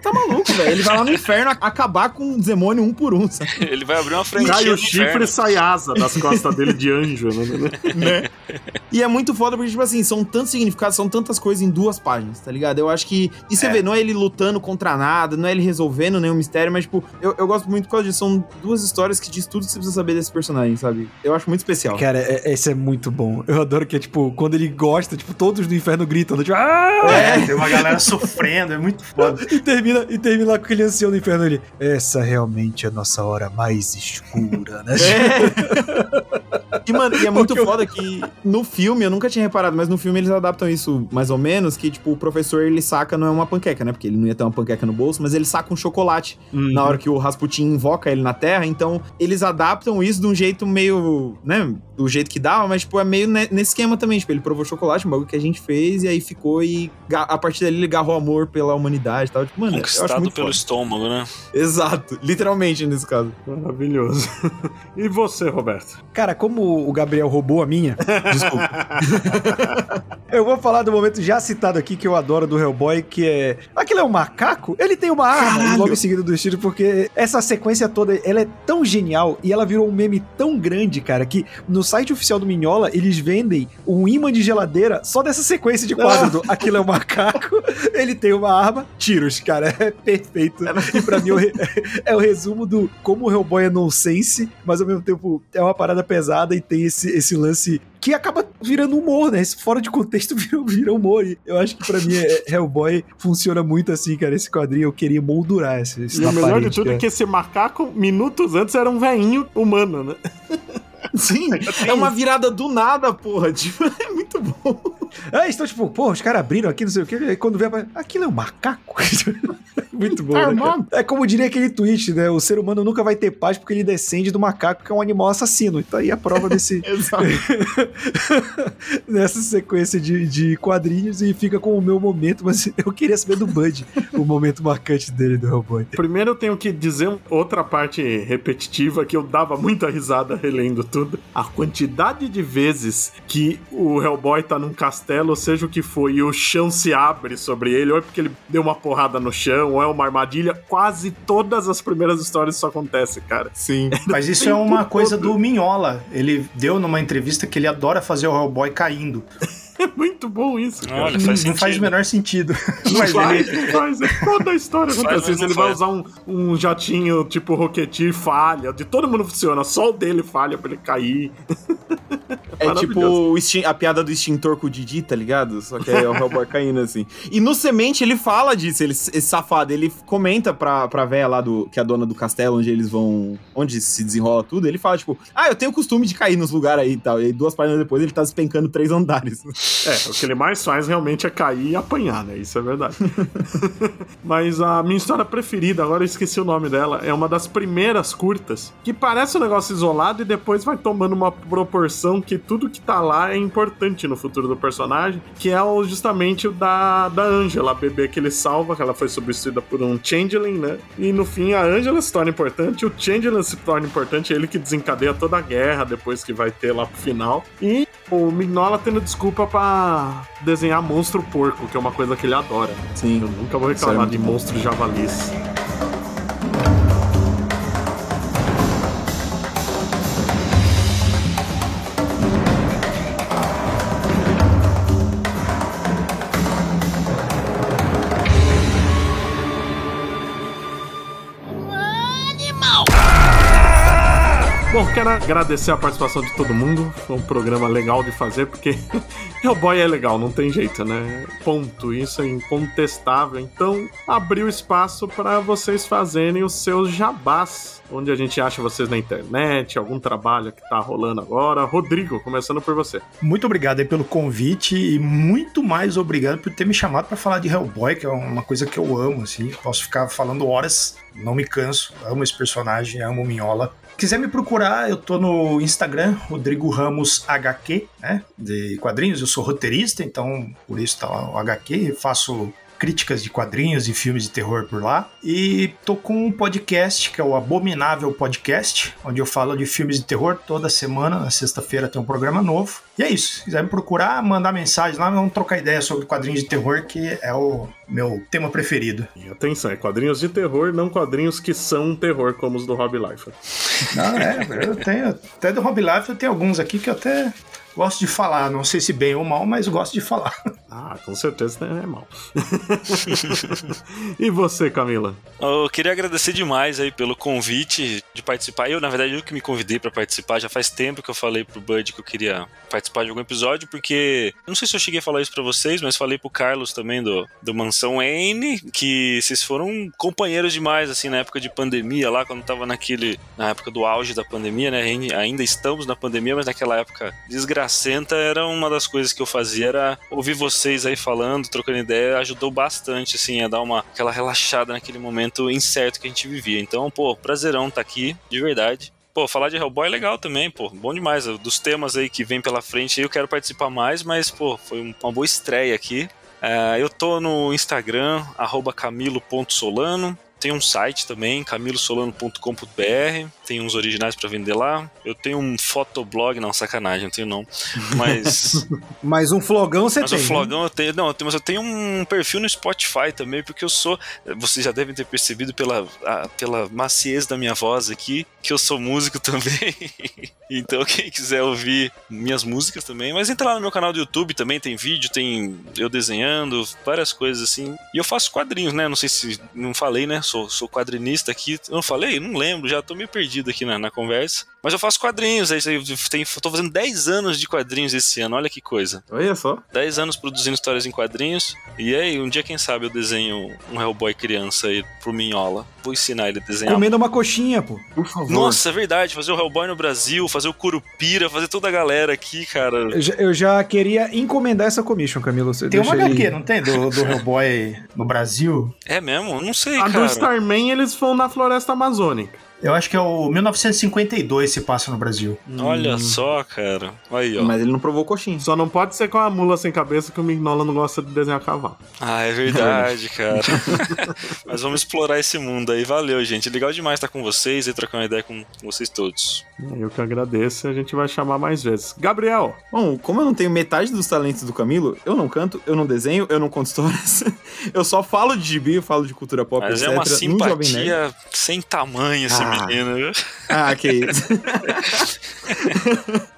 Tá maluco, velho. Ele vai lá no inferno a- acabar com o demônio um por um, sabe? Ele vai abrir uma franquia Cai o chifre e sai asa das costas dele de anjo, né? E é muito foda porque, tipo assim, são tantos significados, são tantas coisas em duas páginas, tá ligado? Eu acho que. E você É. vê, não é ele lutando contra nada, não é ele resolvendo nenhum mistério, mas, tipo, eu, eu gosto muito por causa disso. São duas histórias que diz tudo que você precisa saber desse personagem, sabe? Eu acho muito especial. Cara, é- esse é muito bom. Eu adoro que é, tipo, quando ele gosta, tipo, todos do inferno gritam, né? tipo, ah! É, tem uma galera sofrendo, é muito foda. E termina, e termina lá com aquele ancião do inferno ali. Essa realmente é a nossa hora mais escura, né? É. E, mano, e é muito Porque eu- foda que no filme, eu nunca tinha reparado, mas no filme eles adaptam isso mais ou menos, que, tipo, o professor, ele saca, não é uma panqueca, né? Porque ele não ia ter uma panqueca no bolso, mas ele saca um chocolate Uhum. na hora que o Rasputin invoca ele na Terra, então eles adaptam isso de um jeito meio, né, do jeito que dava, mas, tipo, é meio ne- nesse esquema também, tipo, ele provou chocolate, um bagulho que a gente fez, e aí ficou e a partir dali ele agarrou amor pela humanidade e tal, tipo, mano, eu Conquistado muito pelo foda. estômago, né? Exato, literalmente nesse caso. Maravilhoso. E você, Roberto? Cara, como o Gabriel roubou a minha, Desculpa. eu vou falar do momento já citado aqui que eu adoro do Hellboy, que é. Aquilo é um macaco? Ele tem uma arma Caralho! logo em seguida do estilo, porque essa sequência toda ela é tão genial e ela virou um meme tão grande, cara, que no site oficial do Minhola eles vendem um imã de geladeira só dessa sequência de quadro do Aquilo é um macaco, ele tem uma arma, tiros, cara, é perfeito. E pra mim é o é o resumo do como o Hellboy é nonsense, mas ao mesmo tempo é uma parada pesada e tem esse, esse lance que acaba virando humor, né? Esse fora de contexto vira, vira humor. E eu acho que pra mim é, Hellboy funciona muito assim, cara. Esse quadrinho eu queria moldurar esse, esse E o melhor parede, de tudo cara. é que esse macaco, minutos antes, era um veinho humano, né? Sim, é uma virada do nada, porra, tipo, é muito bom. É, então, tipo, pô, os caras abriram aqui, não sei o quê, e aí quando vê, aquilo é um macaco? Muito bom, né, cara? É como diria aquele tweet, né? O ser humano nunca vai ter paz porque ele descende do macaco, que é um animal assassino. Então aí a prova desse, Exato. nessa sequência de, de quadrinhos e fica com o meu momento, mas eu queria saber do Bud, o momento marcante dele do Hellboy. Primeiro eu tenho que dizer outra parte repetitiva que eu dava muita risada relendo tudo. A quantidade de vezes que o Hellboy tá num castelo, seja o que for, e o chão se abre sobre ele, ou é porque ele deu uma porrada no chão, ou é uma armadilha, quase todas as primeiras histórias isso acontece, cara. Sim. Mas isso é uma todo. coisa do Minhola. Ele deu numa entrevista que ele adora fazer o Hellboy caindo. É muito bom isso, cara. Olha, faz não faz o menor sentido. Não Mas faz, ele, não faz. É Toda a história Faz, acontece não Ele vai usar um, um jatinho tipo Rocketeer falha. De todo mundo funciona, só o dele falha pra ele cair. É tipo o a piada do extintor com o Didi, tá ligado? Só que é o Hellboy caindo assim. E no Semente ele fala disso, ele, esse safado, ele comenta pra, pra véia lá, do, que é a dona do castelo, onde eles vão. onde se desenrola tudo, ele fala, tipo, ah, eu tenho o costume de cair nos lugares aí e tal. E aí, duas páginas depois ele tá despencando três andares. É, o que ele mais faz realmente é cair e apanhar, né? Isso é verdade. Mas a minha história preferida, agora eu esqueci o nome dela, é uma das primeiras curtas, que parece um negócio isolado e depois vai tomando uma proporção que tudo que tá lá é importante no futuro do personagem, que é justamente o da, da Angela, a bebê que ele salva, que ela foi substituída por um Changeling, né? E no fim a Angela se torna importante, o Changeling se torna importante, é ele que desencadeia toda a guerra depois que vai ter lá pro final. E o Mignola tendo desculpa pra desenhar monstro porco, que é uma coisa que ele adora. Sim. Eu nunca vou é reclamar de monstro javalis. Quero agradecer a participação de todo mundo. Foi um programa legal de fazer, porque Hellboy é legal, não tem jeito, né? Ponto. Isso é incontestável. Então, abriu espaço para vocês fazerem os seus jabás. Onde a gente acha vocês na internet, algum trabalho que tá rolando agora. Rodrigo, começando por você. muito obrigado aí pelo convite e muito mais obrigado por ter me chamado pra falar de Hellboy, que é uma coisa que eu amo, assim. Posso ficar falando horas, não me canso. Amo esse personagem, amo Minhola. Quiser me procurar, eu tô no Instagram, Rodrigo Ramos HQ, né? De quadrinhos. Eu sou roteirista, então por isso tá lá o HQ. Faço críticas de quadrinhos e filmes de terror por lá. E tô com um podcast, que é o Abominável Podcast, onde eu falo de filmes de terror toda semana. Na sexta-feira tem um programa novo. E é isso. Se quiser me procurar, mandar mensagem lá, vamos trocar ideia sobre quadrinhos de terror, que é o meu tema preferido. E atenção, é quadrinhos de terror, não quadrinhos que são terror, como os do Rob Liefeld. Não, é, eu tenho. Até do Rob Life eu tenho alguns aqui que eu até gosto de falar. Não sei se bem ou mal, mas gosto de falar. Ah, com certeza não é mal. e você, Camila? Eu queria agradecer demais aí pelo convite de participar. Eu, na verdade, eu que me convidei pra participar. Já faz tempo que eu falei pro Bud que eu queria participar participar de algum episódio, porque não sei se eu cheguei a falar isso pra vocês, mas falei pro Carlos também do, do Mansão Wayne, que vocês foram companheiros demais, assim, na época de pandemia, lá quando tava naquele, na época do auge da pandemia, né? Ainda estamos na pandemia, mas naquela época desgracenta era uma das coisas que eu fazia, era ouvir vocês aí falando, trocando ideia, ajudou bastante, assim, a dar uma aquela relaxada naquele momento incerto que a gente vivia. Então, pô, prazerão tá aqui, de verdade. Pô, falar de Hellboy é legal também, pô. Bom demais. Dos temas aí que vem pela frente eu quero participar mais, mas, pô, foi uma boa estreia aqui. Uh, eu tô no Instagram, camilo.solano. Tem um site também, camilosolano.com.br. Tem uns originais para vender lá. Eu tenho um fotoblog, não, sacanagem, não tenho não. Mas. mas um flogão você mas tem. Mas um flogão eu tenho. Não, eu tenho, mas eu tenho um perfil no Spotify também, porque eu sou. Vocês já devem ter percebido pela, a, pela maciez da minha voz aqui, que eu sou músico também. então, quem quiser ouvir minhas músicas também. Mas entra lá no meu canal do YouTube também, tem vídeo, tem eu desenhando, várias coisas assim. E eu faço quadrinhos, né? Não sei se. Não falei, né? Sou, sou quadrinista aqui. Eu não falei? Não lembro, já tô meio perdido aqui na, na conversa. Mas eu faço quadrinhos, aí tenho, tô fazendo 10 anos de quadrinhos esse ano, olha que coisa. Olha só. 10 anos produzindo histórias em quadrinhos. E aí, um dia, quem sabe, eu desenho um Hellboy criança aí pro Minhola. Vou ensinar ele a desenhar. Comendo uma coxinha, pô. Por favor. Nossa, é verdade. Fazer o Hellboy no Brasil, fazer o Curupira, fazer toda a galera aqui, cara. Eu já, eu já queria encomendar essa commission, Camilo. Você tem uma HQ, aí. não tem? Do, do Hellboy no Brasil? É mesmo? Não sei, a cara. Do Starman, eles vão na floresta amazônica. Eu acho que é o 1952 se passa no Brasil. Olha hum. só, cara. Aí, ó. Mas ele não provou coxinha. Só não pode ser com a mula sem cabeça que o Mignola não gosta de desenhar cavalo. Ah, é verdade, cara. Mas vamos explorar esse mundo aí. Valeu, gente. Legal demais estar com vocês e trocar uma ideia com vocês todos. Eu que agradeço e a gente vai chamar mais vezes. Gabriel! Bom, como eu não tenho metade dos talentos do Camilo, eu não canto, eu não desenho, eu não conto histórias. eu só falo de gibi, eu falo de cultura pop, Mas etc. é uma simpatia sem tamanho esse ah. Menino, viu? Ah, que isso.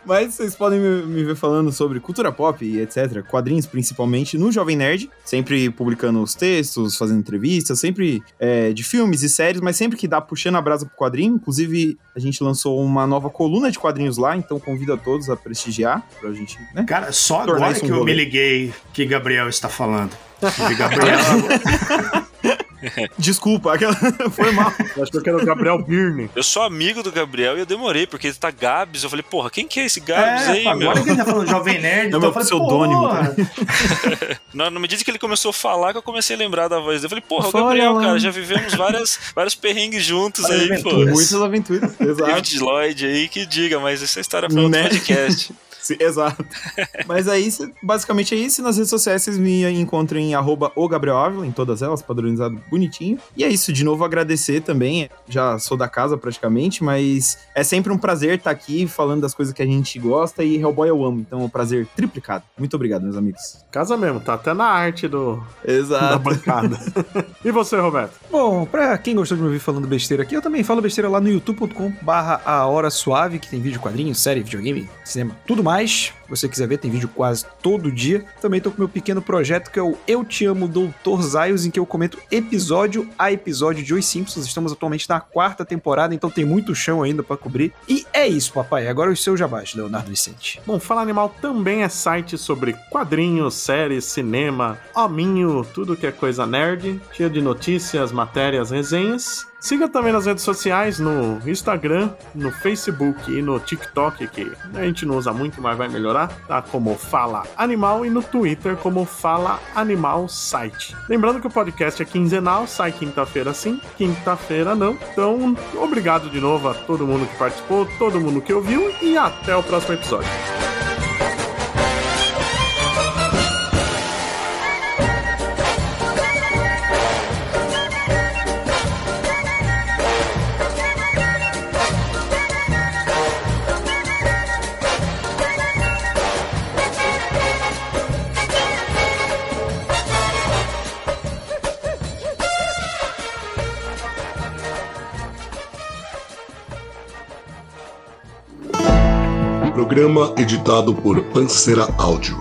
Mas vocês podem me, ver falando sobre cultura pop e etc. Quadrinhos, principalmente, no Jovem Nerd. Sempre publicando os textos, fazendo entrevistas, sempre é, de filmes e séries, mas sempre que dá puxando a brasa pro quadrinho. Inclusive, a gente lançou uma nova coluna de quadrinhos lá, então convido a todos a prestigiar pra gente, né? Cara, só agora que um eu me liguei que Gabriel está falando. Que Gabriel. Desculpa, aquela... foi mal. Acho que eu quero o Gabriel Birne. Eu sou amigo do Gabriel e eu demorei, porque ele tá Gabs. Eu falei, porra, quem que é esse Gabs é, aí, agora meu? Agora que ele tá falando Jovem Nerd, é então eu falei, pseudônimo. na, na medida que ele começou a falar, que eu comecei a lembrar da voz dele. Eu falei, porra, o Gabriel, cara, já vivemos várias, vários perrengues juntos aí, aventuras. pô. Muitas aventuras, exato. David Lloyd aí, que diga, mas essa história foi outro Né? podcast. Sim, exato. Mas aí, basicamente é isso. Nas redes sociais vocês me encontram em arroba o Gabriel Ávila, em todas elas, padronizado bonitinho. E é isso, de novo agradecer também. Já sou da casa praticamente, mas é sempre um prazer estar aqui falando das coisas que a gente gosta e Hellboy eu amo. Então é um prazer triplicado. Muito obrigado, meus amigos. Casa mesmo, tá até na arte do Exato. da bancada. e você, Roberto? Bom, pra quem gostou de me ouvir falando besteira aqui, eu também falo besteira lá no youtube.com barra a hora suave, que tem vídeo, quadrinho, série, videogame, cinema, tudo mais. Se você quiser ver, tem vídeo quase todo dia. Também tô com meu pequeno projeto que é o Eu Te Amo Doutor Zaios, em que eu comento episódio a episódio de Os Simpsons. Estamos atualmente na quarta temporada, então tem muito chão ainda para cobrir. E é isso, papai. Agora os seus jabás, Leonardo Vicente. Bom, Fala Animal também é site sobre quadrinhos, séries, cinema, hominho, tudo que é coisa nerd, cheio de notícias, matérias, resenhas. Siga também nas redes sociais, no Instagram, no Facebook e no TikTok, que a gente não usa muito, mas vai melhorar, tá? Como Fala Animal e no Twitter como Fala Animal Site. Lembrando que o podcast é quinzenal, sai quinta-feira sim, quinta-feira não. Então, obrigado de novo a todo mundo que participou, todo mundo que ouviu e até o próximo episódio. Programa editado por Pancera Áudio.